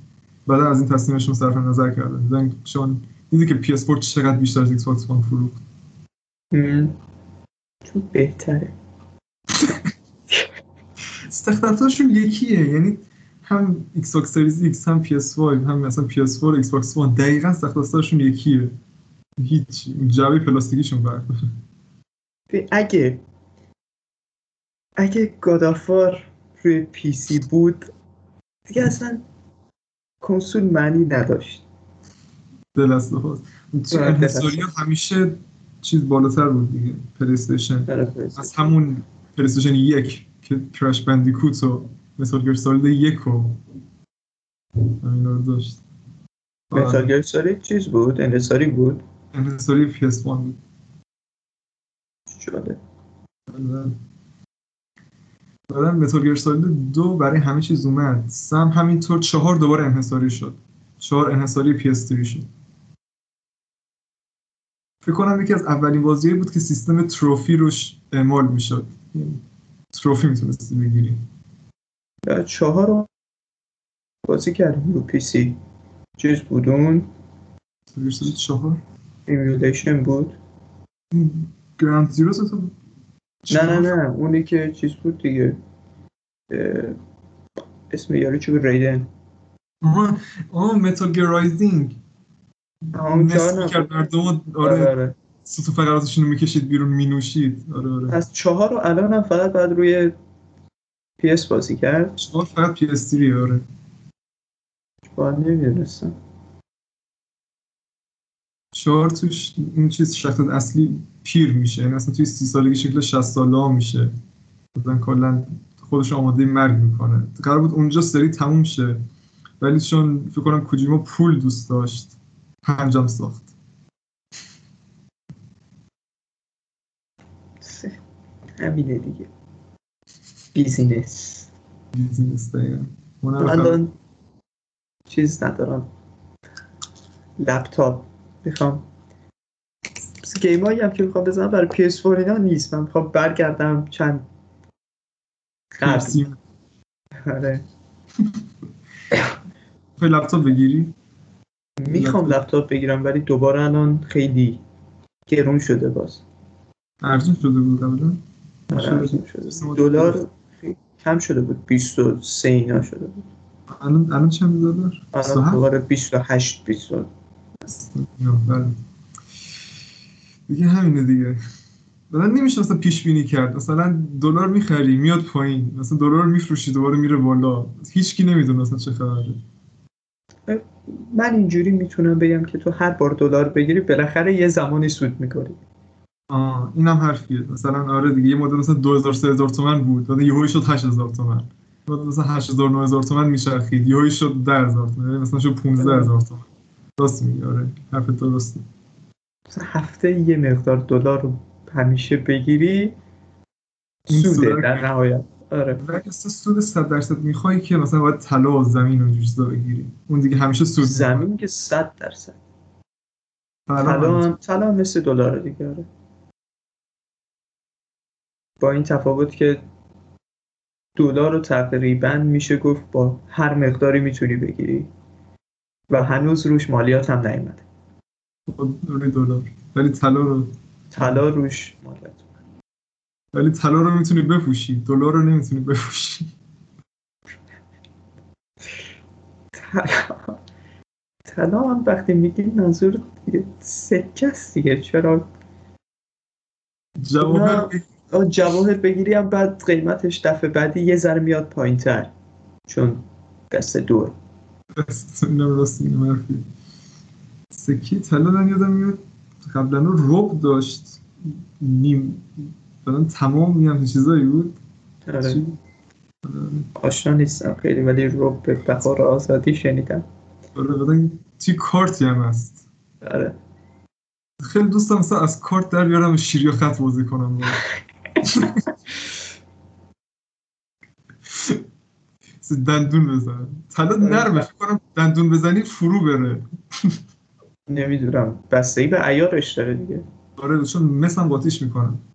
بعد از این تصمیمشون صرف نظر کردن. دیدن چون دیدی که PS4 چقدر بیشتر از Xbox One فروخت؟ چون بهتره. استخداماتشون یکیه. یعنی هم Xbox Series X هم PS 5 هم مثلا PS 4 Xbox 1 دقیقاً استخداماتشون یکیه. هیچ جعبه پلاستیکیشون فرق داره. ببین، اگه اگه گادافار روی پی سی بود دیگه اصلا کنسول معنی نداشت. دل از تو همیشه چیز بالاتر بود دیگه. پلی استیشن برای PlayStation. از همون پلی استیشن یک که کرش بندیکوت و مثال گیر سالد یک و همینا رو داشت. Metal Gear Solid چیز بود؟ انحصاری بود؟ انحصاری PS 1 بود. شده. بعدا Metal Gear Solid دو برای همه چیز اومد. سم همینطور چهار دوباره انحصاری شد. چهار انحصاری PS 3 شد. فکر کنم یکی از اولین بازیایی بود که سیستم trophy روش اعمال می‌شد. trophy می‌تونستی بگیری چهار بازی کردیم رو PC چیز بود؟ اون چهار. emulation بود. Ground Zero تو نه نه نه. اونی که چیز بود دیگه. اسم یارو چی بود؟ Raiden آها آها Metal Gear Rising چهار مردم آره. آره آره. ستون فقراتشون رو می‌کشید بیرون مینوشید. آره آره. از چهار رو الان هم فقط بعد روی PS بازی کرد؟ چهار فقط PS 3 آره. باید نمی‌دونستم. چهار توش این چیز شخصیت اصلی پیر میشه. یعنی اصلا توی سی سالگی شکل 60 ساله ها میشه. مثلا کلا خودش آماده مرگ می‌کنه. قرار بود اونجا سری تموم شه. ولی چون فکر کنم کوجیما پول دوست داشت. پنجم ساخت. همینه دیگه. بیزینس. بیزینس دقیقا. قرار- الان چیز ندارم. لپتاپ. می‌خوام. game هایی هم که می‌خوام بزنم برای PS4 اینا نیست. من می‌خوام برگردم چند قبل آره. لپتاپ بگیری؟ می‌خوام لپتاپ بگیرم ولی دوباره الان خیلی گرون شده باز. ارزون شده بود قبلا؟ آره،. دلار کم شده بود 23 اینا شده بود. الان الان چند دلار؟ الان 27 دوباره 28 20 نه، بله. دیگه همینه دیگه. مثلا نمیشه مثلا پیش بینی کرد. مثلا دلار می‌خری میاد پایین. مثلا دلار میفروشی دوباره میره بالا. هیچکی نمی‌دونه مثلا چه خبره. من اینجوری می‌تونم بگم که تو هر بار دلار بگیری بالاخره یه زمانی سود می‌کنی آه اینم حرفیه. مثلا آره دیگه یه مدت مثلا 2000 3000 تومن بود. بعد یهو شد 8000 تومن. بعد مثلا 8000 9000 تومن میچرخید. یهو شد 10000 تومن. یعنی مثلا شد 15000 تومن. راست میگی آره. حرف درسته. مثلا هفته یه مقدار دلار رو همیشه بگیری سوده در نهایت. آره. و اگه سود 100 درصد می‌خوای که مثلا باید طلا و زمین و چیزا بگیری؟ اون دیگه همیشه سود. زمین که صد درصد. طلا طلا مثل دلار دیگه آره. با این تفاوت که دلار رو تقریبا میشه گفت با هر مقداری می‌تونی بگیری. و هنوز روش مالیات هم نیومده. روی دلار. ولی طلا رو طلا روش مالیات. ولی طلا رو می‌تونی بپوشی. دلار رو نمی‌تونی بپوشی. طلا هم وقتی میگی منظور سکه است دیگه. چرا؟ جواهر جواهر بگیری هم بعد قیمتش دفعه بعدی یه ذره میاد پایین تر چون دست دور. سکه طلا من یادم میاد. قبلا رب داشت. نیم مثلا تمام همچین چیزایی بود. آره. چی؟ آشنا نیستم. خیلی ولی رو به بهار آزادی شنیدم. آره توی کارتی هم هست. آره. خیلی دوستم مثلا از کارت در بیارم و شیری و خط بازی کنم. دندون بزن. طلا نرمه فکر کنم دندون بزنی فرو بره. نمی‌دونم. بستگی به عیارش داره دیگه. آره چون مثلا قاطیش می‌کنم. آره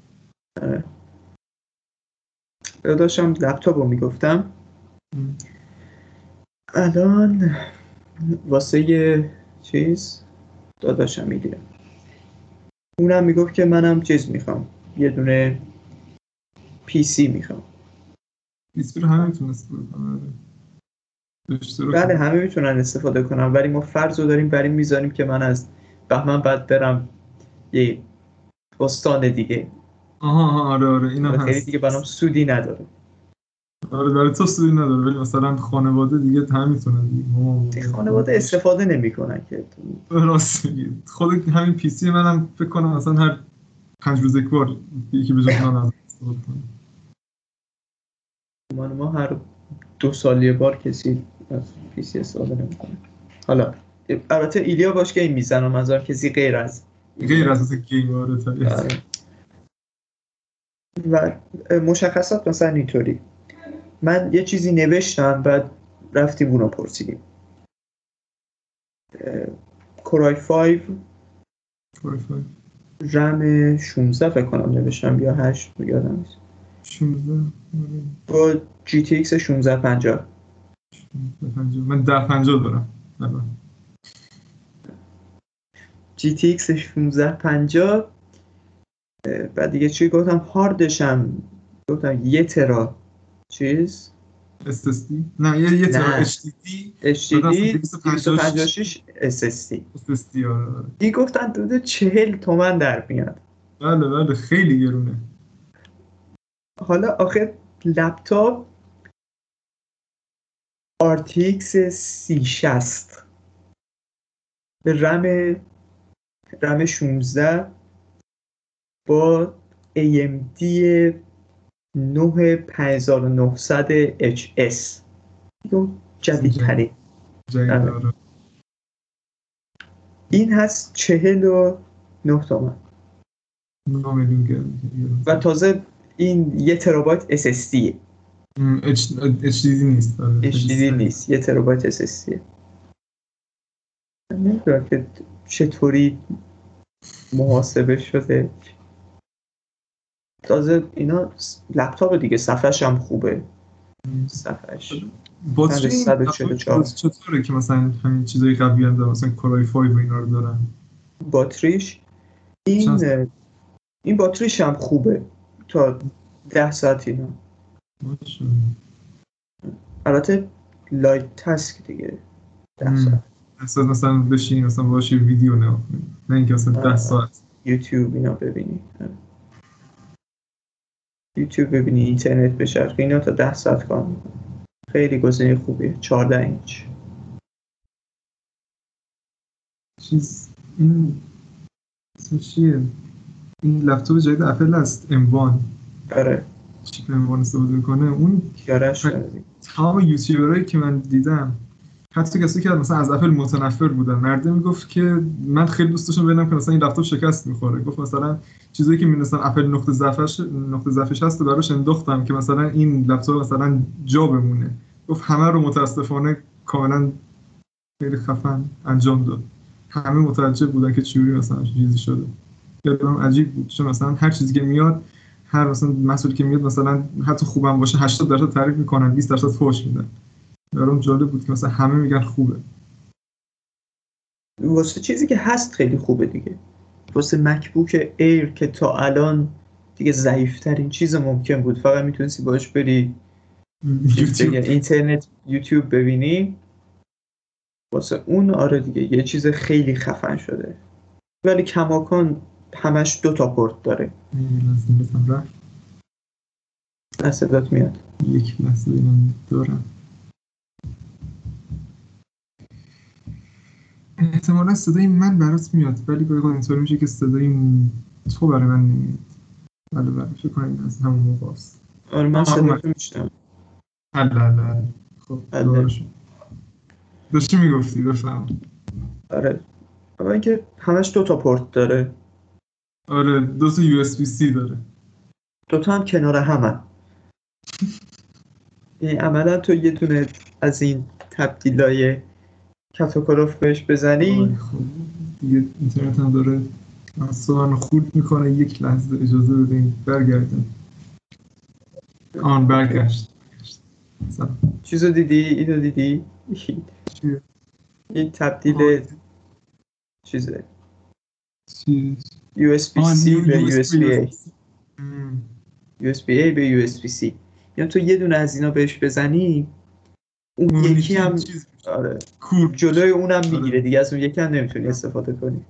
داشتم لپتاپ رو می‌گفتم. الان واسه یه چیز داداشم می‌گیرم اونم می‌گفت که منم چیز می‌خوام. یه دونه پی سی می‌خوام. رو همه آره. بله همه می‌تونن استفاده کنن ولی ما فرض رو داریم بر این می‌ذاریم که من از بهمن بعد برم یه استان دیگه. آها آره آره خیلی هست دیگه برام سودی نداره آره برای تو سودی نداره ولی مثلا خانواده دیگه همه می‌تونن دیگه. خانواده استفاده نمی‌کنن که راست میگی خود همین پی سی منم فکر کنم مثلا هر پنج روز یک بار یکی به جای استفاده کنه من ما هر دو سال یه بار کسی از پی سی استفاده نمی‌کنه حالا البته ایلیا باش که این می‌زنم از کسی غیر از غیر از game. آره. و مشخصات مثلا اینطوری من یه چیزی نوشتم بعد رفتیم اونو پرسیدیم Core i 5 وایفای. رم 16 فکر کنم نوشتم یا 8 یادم نیست 16 آره. با GTX 1650 16 50. من ده پنجاه دارم الان. GTX 1650 اه، بعد دیگه چی؟ گفتم هاردشم. گفتم یه ترا. چیز؟ SSD نه یه یه ترا. HDD HDD بعد اصلا 256 SSD SSD آره آره. این گفتن حدود چهل تومن در میاد. بله بله خیلی گرونه. حالا آخه لپتاپ RTX 3060 به رم رم 16 با AMD 9900 HS جدیدترین جدید. این هست 49 تومن. نه گرونه. و تازه این یه ترابایت SSD HDD نیست. آره. HDD نیست. یه ترابایت SSD نمی‌دونم که چطوری محاسبه شده. تازه اینا لپتاپ دیگه صفحش هم خوبه صفحش باتری. چطوره که مثلا همین چیزای قوی هم دارن مثلا کورای 5 و اینا رو دارن باتریش این؟ این باتریش هم خوبه تا ده ساعت اینا. البته لایت تسک دیگه ده. ساعت احساس مثلا بشینی مثلا باشه ویدیو کنی نه اینکه مثلا آره. ده ساعت یوتیوب اینا ببینی آره. یوتیوب ببینی اینترنت بچرخی اینا تا ده ساعت کار می‌کنه خیلی گزینه خوبیه. 14 اینچ. چیز این اسمش چیه؟ این لپتاپ جدید اپل هست M1 آره. chip M1 استفاده می‌کنه؟ اون خیلی. تمام یوتیوبرایی که من دیدم حتی کسی که مثلا از اپل متنفر بودن مرده می‌گفت که من خیلی دوست داشتم ببینم که مثلا این لپتاپ شکست می‌خوره. گفت مثلا چیزایی که می‌دونستم اپل نقطه ضعفش نقطه ضعفش هست براش انداختم که مثلا این لپتاپ مثلا جا بمونه. گفت همه رو متاسفانه کاملا خیلی خفن انجام داد. همه متوجه بودن که چجوری مثلا چیزی شده. خیلی عجیب بود چون مثلا هر چیزی که میاد هر مثلا مسئولی که میاد مثلا حتی خوبم باشه 80 درصد تعریف می‌کنن 20 درصد فوش میدن. برام جالب بود که مثلا همه میگن خوبه. واسه چیزی که هست خیلی خوبه دیگه. واسه مکبوک ایر که تا الان دیگه ضعیفترین چیز ممکن بود. فقط می‌تونستی باش بری اینترنت یوتیوب ببینی. واسه اون آره دیگه یه چیز خیلی خفن شده. ولی کماکان همش دو تا پورت داره. لحظه میاد. یک لحظه اینم دارم. احتمالا صدای من برات میاد ولی گاهی اوقات اینطور میشه که صدای تو برای من نمیاد. بله بله فکر کنم از همون موقع است. آره من بله بله بله. خب بله. داشتی می‌گفتی بفهم. آره. اما اینکه همش دو تا پورت داره. آره دو تا USB-C داره. دوتا هم کنار همن یعنی عملا تو یه دونه از این تبدیلای کت و کلفت بهش بزنی. آی خب. دیگه اینترنت هم داره اصلا من خورد می‌کنه یک لحظه اجازه بدین برگردیم. آن برگشت. چیزو دیدی؟ اینو دیدی؟ این تبدیل چیزه. چی؟ USB C به USB A. USB A به USB C یعنی تو یه دونه از اینا بهش بزنی اون یکی هم چیز. آره. کور جلوی اونم آره. می‌گیره دیگه از اون یکی هم نمی‌تونی استفاده کنی.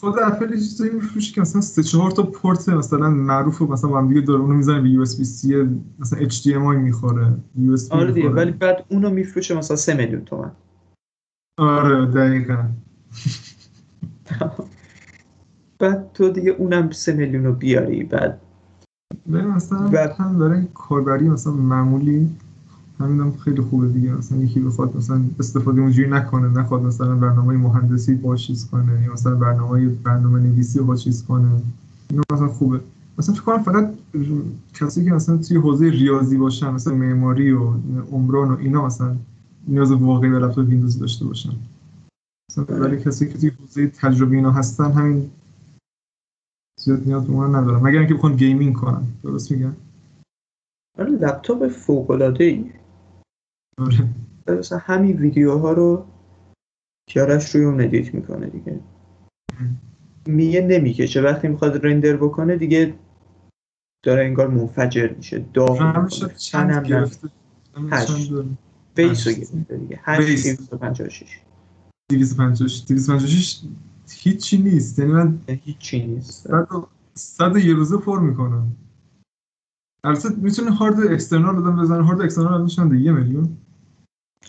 خود اپل یه چیزایی میفروشه که مثلا سه چهار تا پورت مثلا معروف مثلا با هم دیگه داره اونو می‌زنه به USB-C مثلا HDMI می‌خوره US آره دیگه ولی بعد اونو میفروشه مثلا سه میلیون تومن. آره دقیقاً. بعد تو دیگه اونم سه میلیون رو بیاری بعد. مثلا هم برای کاربری مثلا معمولی همین هم خیلی خوبه دیگه. مثلا یکی بخواد مثلا استفاده اونجوری نکنه نخواد مثلا برنامه مهندسی با چیز کنه یا مثلا برنامه برنامه نویسی با چیز کنه. اینا مثلا خوبه. مثلا فکر کنم فقط کسی که مثلا توی حوزه ریاضی باشن مثلا معماری و عمران و اینا مثلا نیاز واقعی به لپتاپ ویندوز داشته باشن. مثلا ولی کسی که توی حوزه تجربی اینا هستن همین زیاد نیاز به اون ندارم. مگر اینکه بخوان gaming کنن. درست میگم؟ آره لپتاپ فوق العاده مثلا همین ویدیوها رو کیارش روی اون edit می‌کنه دیگه. میگه نمی‌کشه وقتی می‌خواد render بکنه دیگه داره انگار منفجر میشه. داغ می‌کنه. چند گرفته؟ هشت. base رو هشت. گرفته دیگه. base. 8256 256 256 هیچی نیست. یعنی من هیچی نیست. صد و- صد و یه روزه پر می‌کنم. البته می‌تونه هارد اکسترنال آدم بزنه هارد اکسترنال الان چنده یه میلیون.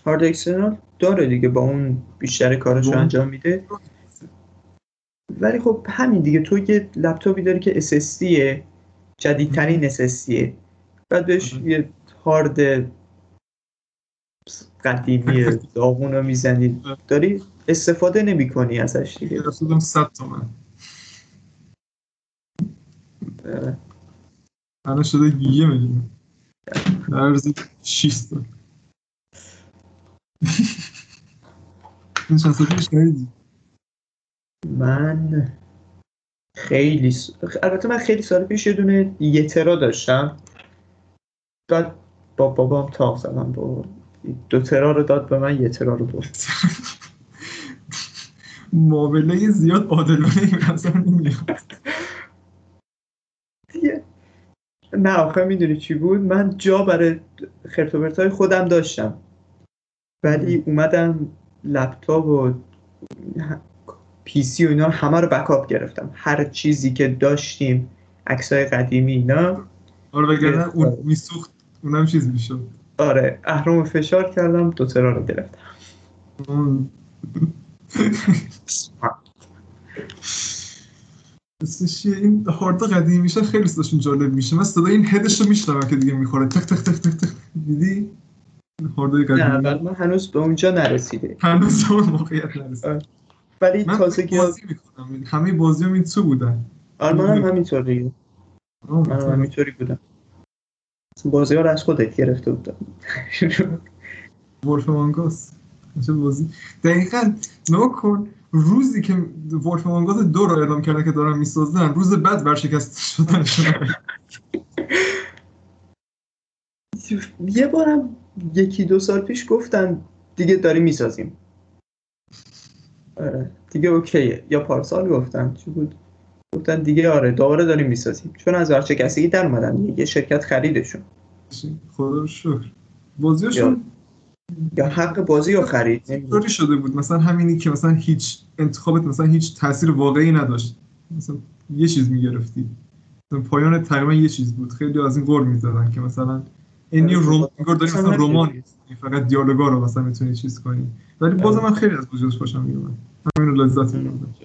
هارد اکسترنال داره دیگه با اون بیشتر کارش رو انجام میده. ولی خب همین دیگه تو یه لپتاپی داری که SSDه جدیدترین SSDه بعد بهش. یه هارد قدیمی داغون رو می‌زنی. داری استفاده نمی کنی ازش دیگه. رسیدم 100 تومن. اه، الان شده یه میلیون. در عرض 6 تا من خیلی س- البته من خیلی سال پیش یه دونه یه ترا داشتم. بعد با بابام تاق زدم با دو ترا رو داد به من یه ترا رو برد. معامله زیاد عادلانه این نظر نمیاد نه آخه می‌دونی چی بود؟ من جا برای خرت های خودم داشتم. ولی اومدم لپتاپ و پی سی و اینا همه رو بکاپ گرفتم. هر چیزی که داشتیم عکسای قدیمی اینا. آره وگرنه اون میسوخت اونم چیز می‌شد. آره اهرام فشار کردم دو ترا رو گرفتم. اسمش؟ این هارد قدیمی میشه خیلی صداشون جالب میشه. من صدای این هدش رو میشنوم که دیگه می‌خوره. تک تک تک تک تک دیدی؟ هارد نه من هنوز به اونجا نرسیده. هنوز اون موقعیت نرسید ولی من تازگی بازی می‌کنم. همه بازی هم این تو بودن؟ آره منم همینطوری. منم مثلا همینطوری بودم. بازی ها رو از خودت گرفته بودم. ولف مانگاس بازی؟ دقیقا نگاه کن روزی که ولف مانگاس دو رو اعلام کردن که دارن می‌سازن روز بعد ورشکست شدن. یه بارم یکی دو سال پیش گفتن دیگه داریم می‌سازیم. آره دیگه اوکیه. یا پارسال گفتن چی بود؟ گفتن دیگه آره دوباره داریم می‌سازیم. چون از ورشکستگی در اومدن یه شرکت خریدشون. خدا شکر. بازیاشون یا حق بازی رو خرید. طوری شده بود؟ مثلا همینی که مثلا هیچ انتخابت مثلا هیچ تاثیر واقعی نداشت. مثلا یه چیز می‌گرفتی. مثلا پایان تقریبا یه چیز بود. خیلی از این غور می‌زدن که مثلا این یه روم انگار داری مثلا رمان فقط دیالوگا رو مثلا می‌تونی چیز کنی. ولی بازم من خیلی از وجودش خوشم میومد همین رو لذت میبردم.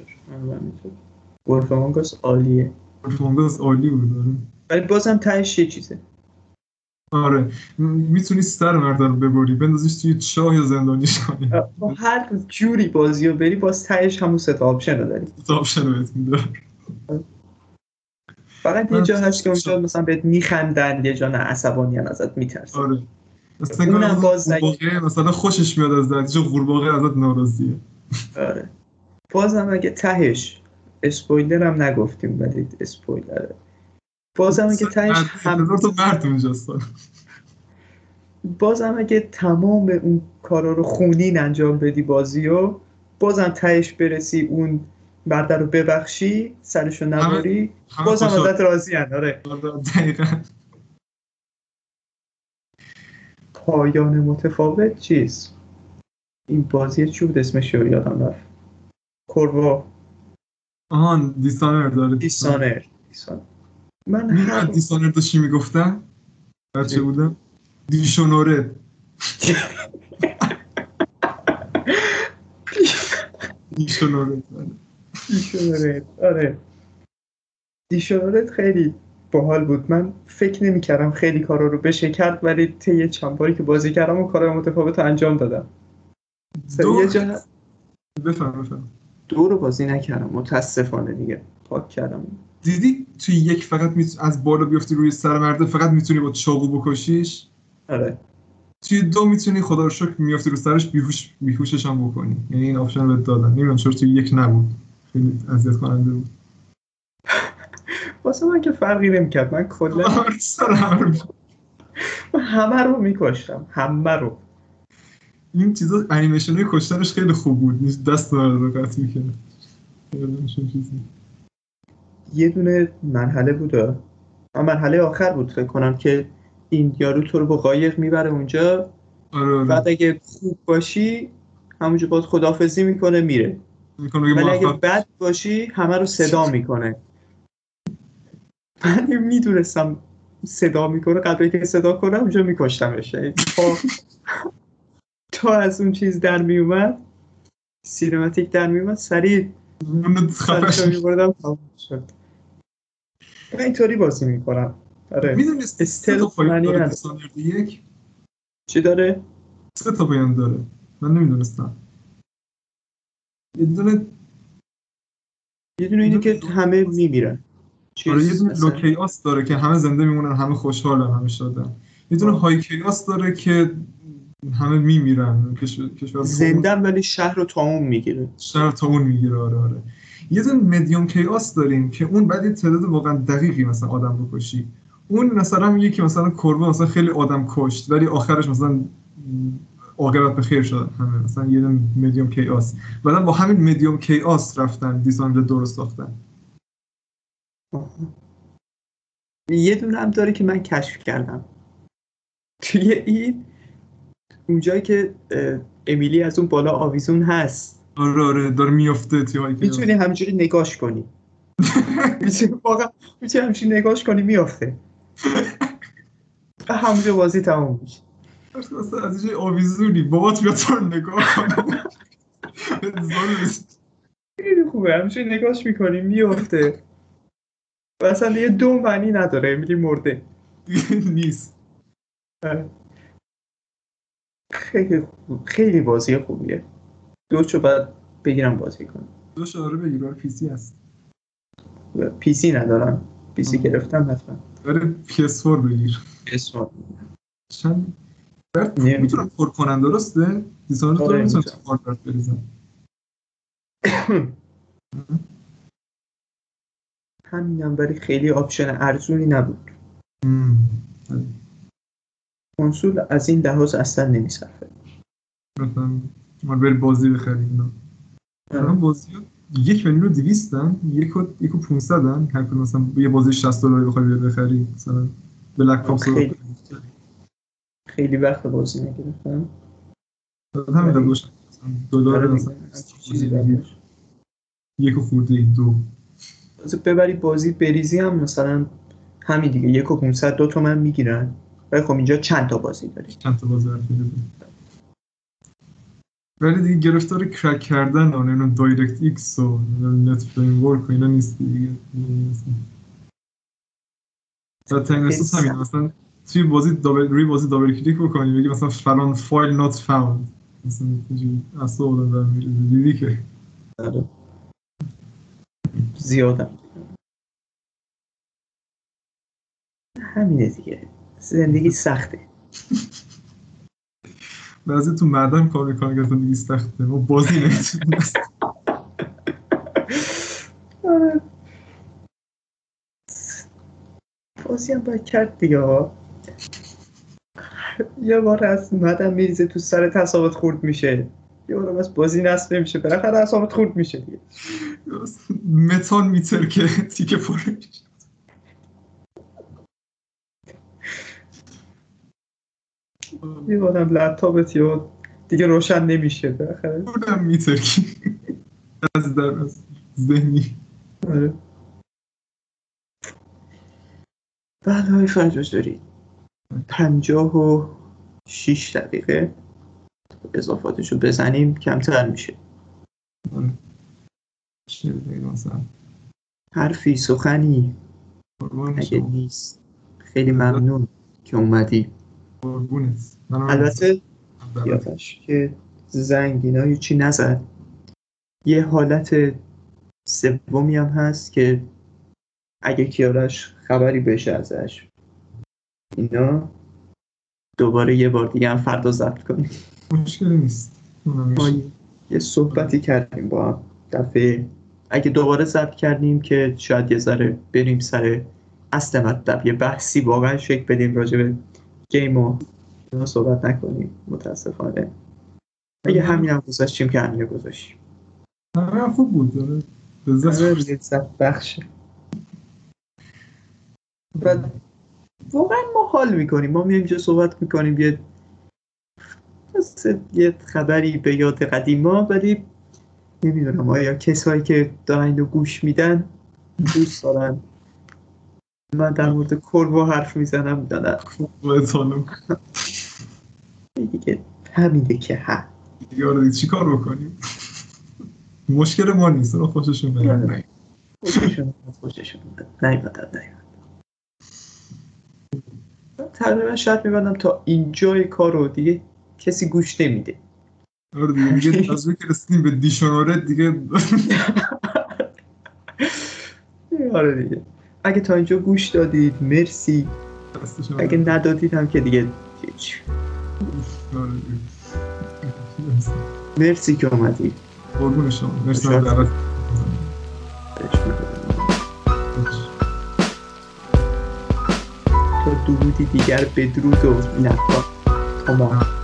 Wolf Among Us عالیه. performance عالی بود آره. ولی بازم تهش یه چیزه. آره. می‌تونی سر مرد رو ببری بندازیش توی چاه یا زندانیش کنی. با هر جوری بازی رو بری باز تهش همون سه تا option رو داری تا option رو بهت میده فقط یه جا هست که اونجا شد. مثلا بهت میخندن یه جا نه عصبانی ازت میترسن. آره. مثلا اونم باز مثلا خوشش میاد از چه قورباغه ازت ناراضیه. آره. بازم اگه تهش اسپویلر هم نگفتیم ولی اسپویلره بازم اگه تهش هم تا مرد اونجاست بازم اگه تمام اون کارا رو خونین انجام بدی بازی رو بازم تهش برسی اون مرد رو ببخشی سرشو نبری بازم. ازت راضی آره. آره، پایان متفاوت چیز؟ این بازی چی بود اسمش رو یادم رفت. کوروا آهان دیسانر داره دیسانر دیسانر من هر دیسانر داشت چی می‌گفتم؟ بچه؟ بودم؟ دیشونوره دیشونوره دیشونورت آره. دیشونورت خیلی باحال بود. من فکر نمی کردم خیلی کارا رو بشه کرد ولی طی چند باری که بازی کردم و کارهای متفاوت انجام دادم. دو یه جا بفهم بفهم دو رو بازی نکردم. متاسفانه دیگه. پاک کردم. دیدی توی یک فقط میت... از بالا بیفتی روی سر مرده فقط می‌تونی با چاقو بکشیش؟ آره. توی دو می‌تونی خدا رو شکر میافتی رو سرش بیهوش بیهوشش هم بکنی. یعنی این option رو دادن. نمی‌دونم چرا توی یک نبود. خیلی اذیت کننده بود. واسه من که فرقی نمی‌کرد. من کلا رو من همه رو میکشتم. همه رو. این چیزا انیمیشن های کشتنش خیلی خوب بود. دست رو قطع یه دونه مرحله بود. مرحله آخر بود فکر کنم که این یارو تو رو با قایق می‌بره اونجا. آره آره. بعد اگه خوب باشی همونجا باید خدافزی می‌کنه میره. ولی اگه بد باشی همه رو صدا می‌کنه. من می‌دونستم صدا می‌کنه قبل اینکه صدا کنه اونجا میکشتمش. یعنی تا تا از اون چیز در میومد سینماتیک در میومد سریع سرشو میبردم شد. من اینطوری بازی می‌کنم. آره. می‌دونی استل یک چی داره؟ سه تا داره. من نمی‌دونستم. یه دونه یه دونه اینه که همه میمیرن. آره یه دونه مثلا؟ لو کیاس داره که همه زنده میمونن همه خوشحالن همه شادن. یه دونه. های کیاس داره که همه میمیرن کشور زندن ولی شهر رو تموم می‌گیره. شهر تا اون می‌گیره آره آره. یه دونه مدیوم کیاس داریم که اون بعد یه تعداد واقعا دقیقی مثلا آدم بکشی. اون مثلا میگه که مثلا کربه مثلا خیلی آدم کشت ولی آخرش مثلا عاقبت به خیر شد همه مثلا یه مدیوم کیاس بعدا با همین مدیوم کیاس رفتن دیساندر درست ساختن. یه دونه هم داره که من کشف کردم. توی این اونجایی که امیلی از اون بالا آویزون هست. آره آره داره میفته توی می‌تونی همینجوری نگاش کنی. می‌تونی واقعا می‌تونی همینجوری نگاش کنی میافته. همونجا بازی تموم میشه. از یه آویزونی بابات بیاد تو نگاه. خیلی خوبه. همینجوری نگاش می‌کنی میافته و اصلا یه دو معنی نداره. امیلی مرده. نیست. خیلی خوب. خیلی بازی خوبیه. دوشو باید بگیرم بازی کنم. دو شاره بگیر. آره پی سی هست. پی سی ندارم. پی سی. گرفتم حتما آره PS4 بگیر. اسم چند برد نمی‌دونم. می‌تونم پر کنن درسته؟ دیسانر آره، داره می‌تونم. کار برد بریزم. همینم ولی خیلی آپشن ارزونی نبود. آره. کنسول از این لحاظ اصلا نمیصرفه. مثلا ما بری بازی بخریم اینا. الان بازی یک میلیون و دویستن یک و یک و پونصدن هر کدوم مثلا یه بازی 60 دلاری بخوای بخری مثلا بلک رو خیلی. وقت بازی نگرفتم. همین روشن دلار آره مثلا. یک و خورده این دو. ببری بازی بریزی هم مثلا همین دیگه یک و 500 دو تومن می‌گیرن. ولی خب اینجا چند تا بازی داری؟ چند تا بازی ولی دیگه گرفتار کرک کردن آن اینو دایرکت ایکس و نت فریم ورک و اینا نیست دیگه. بدترین احساس همین مثلا توی بازی دابل روی بازی دابل کلیک بکنی بگی مثلا فلان فایل نات فاوند. مثلا اصلا آدم در دیدی که؟ زیادم. همینه دیگه. زندگی سخته. بعضی تو معدن کار می‌کنه که دیگه سخته. ما بازی نمی‌تونیم بازی هم باید کرد دیگه ها. یه بار از مدن میریزه تو سر تصابت خورد میشه. یه بار از بازی نصب نمیشه. بالاخره اصابت خورد میشه. دیگه متان میتر که تیکه یه بارم لپتاپت یا دیگه روشن نمیشه. بالاخره. اونم میتر که از در از ذهنی. آره. بعد های فرجاج دارید. پنجاه و شیش دقیقه اضافاتشو بزنیم کمتر میشه. حرفی سخنی اگه نیست. خیلی ممنون که اومدی. البته یادش که زنگ اینا هیچی نزد. یه حالت سومی هم هست که اگه کیارش خبری بشه ازش اینا دوباره یه بار دیگه هم فردا ضبط کنیم. مشکلی نیست. ما. یه صحبتی کردیم با هم. دفعه اگه دوباره ضبط کردیم که شاید یه ذره بریم سر اصل مطلب. یه بحثی واقعا شکل بدیم راجع به گیم و صحبت نکنیم متاسفانه. اگه همین هم گذاشتیم که همین گذاشتیم. همه هم خوب بود. آره، بردیم. لذت بخشه. و واقعا ما حال می‌کنیم. ما میایم اینجا صحبت می‌کنیم. یه یه خبری به یاد قدیما ولی نمی‌دونم آیا کسایی که دارن اینو گوش میدن دوست دارن. من در مورد کروا حرف می‌زنم. نه دیگه همینه که ها دیگه آره چی کار بکنیم؟ مشکل ما نیست. خوششون نیاد خوششون خوششون نیومدن. تقریبا شرط میبندم تا اینجای کار رو دیگه کسی گوش نمیده. آره دیگه از که رسیدیم به دیشوناره دیگه. آره دیگه. اگه تا اینجا گوش دادید مرسی. اگه ندادید هم که دیگه هیچ. آره. مرسی که اومدید. قربون شما. مرسی درودی دیگر بدرود و این. تمام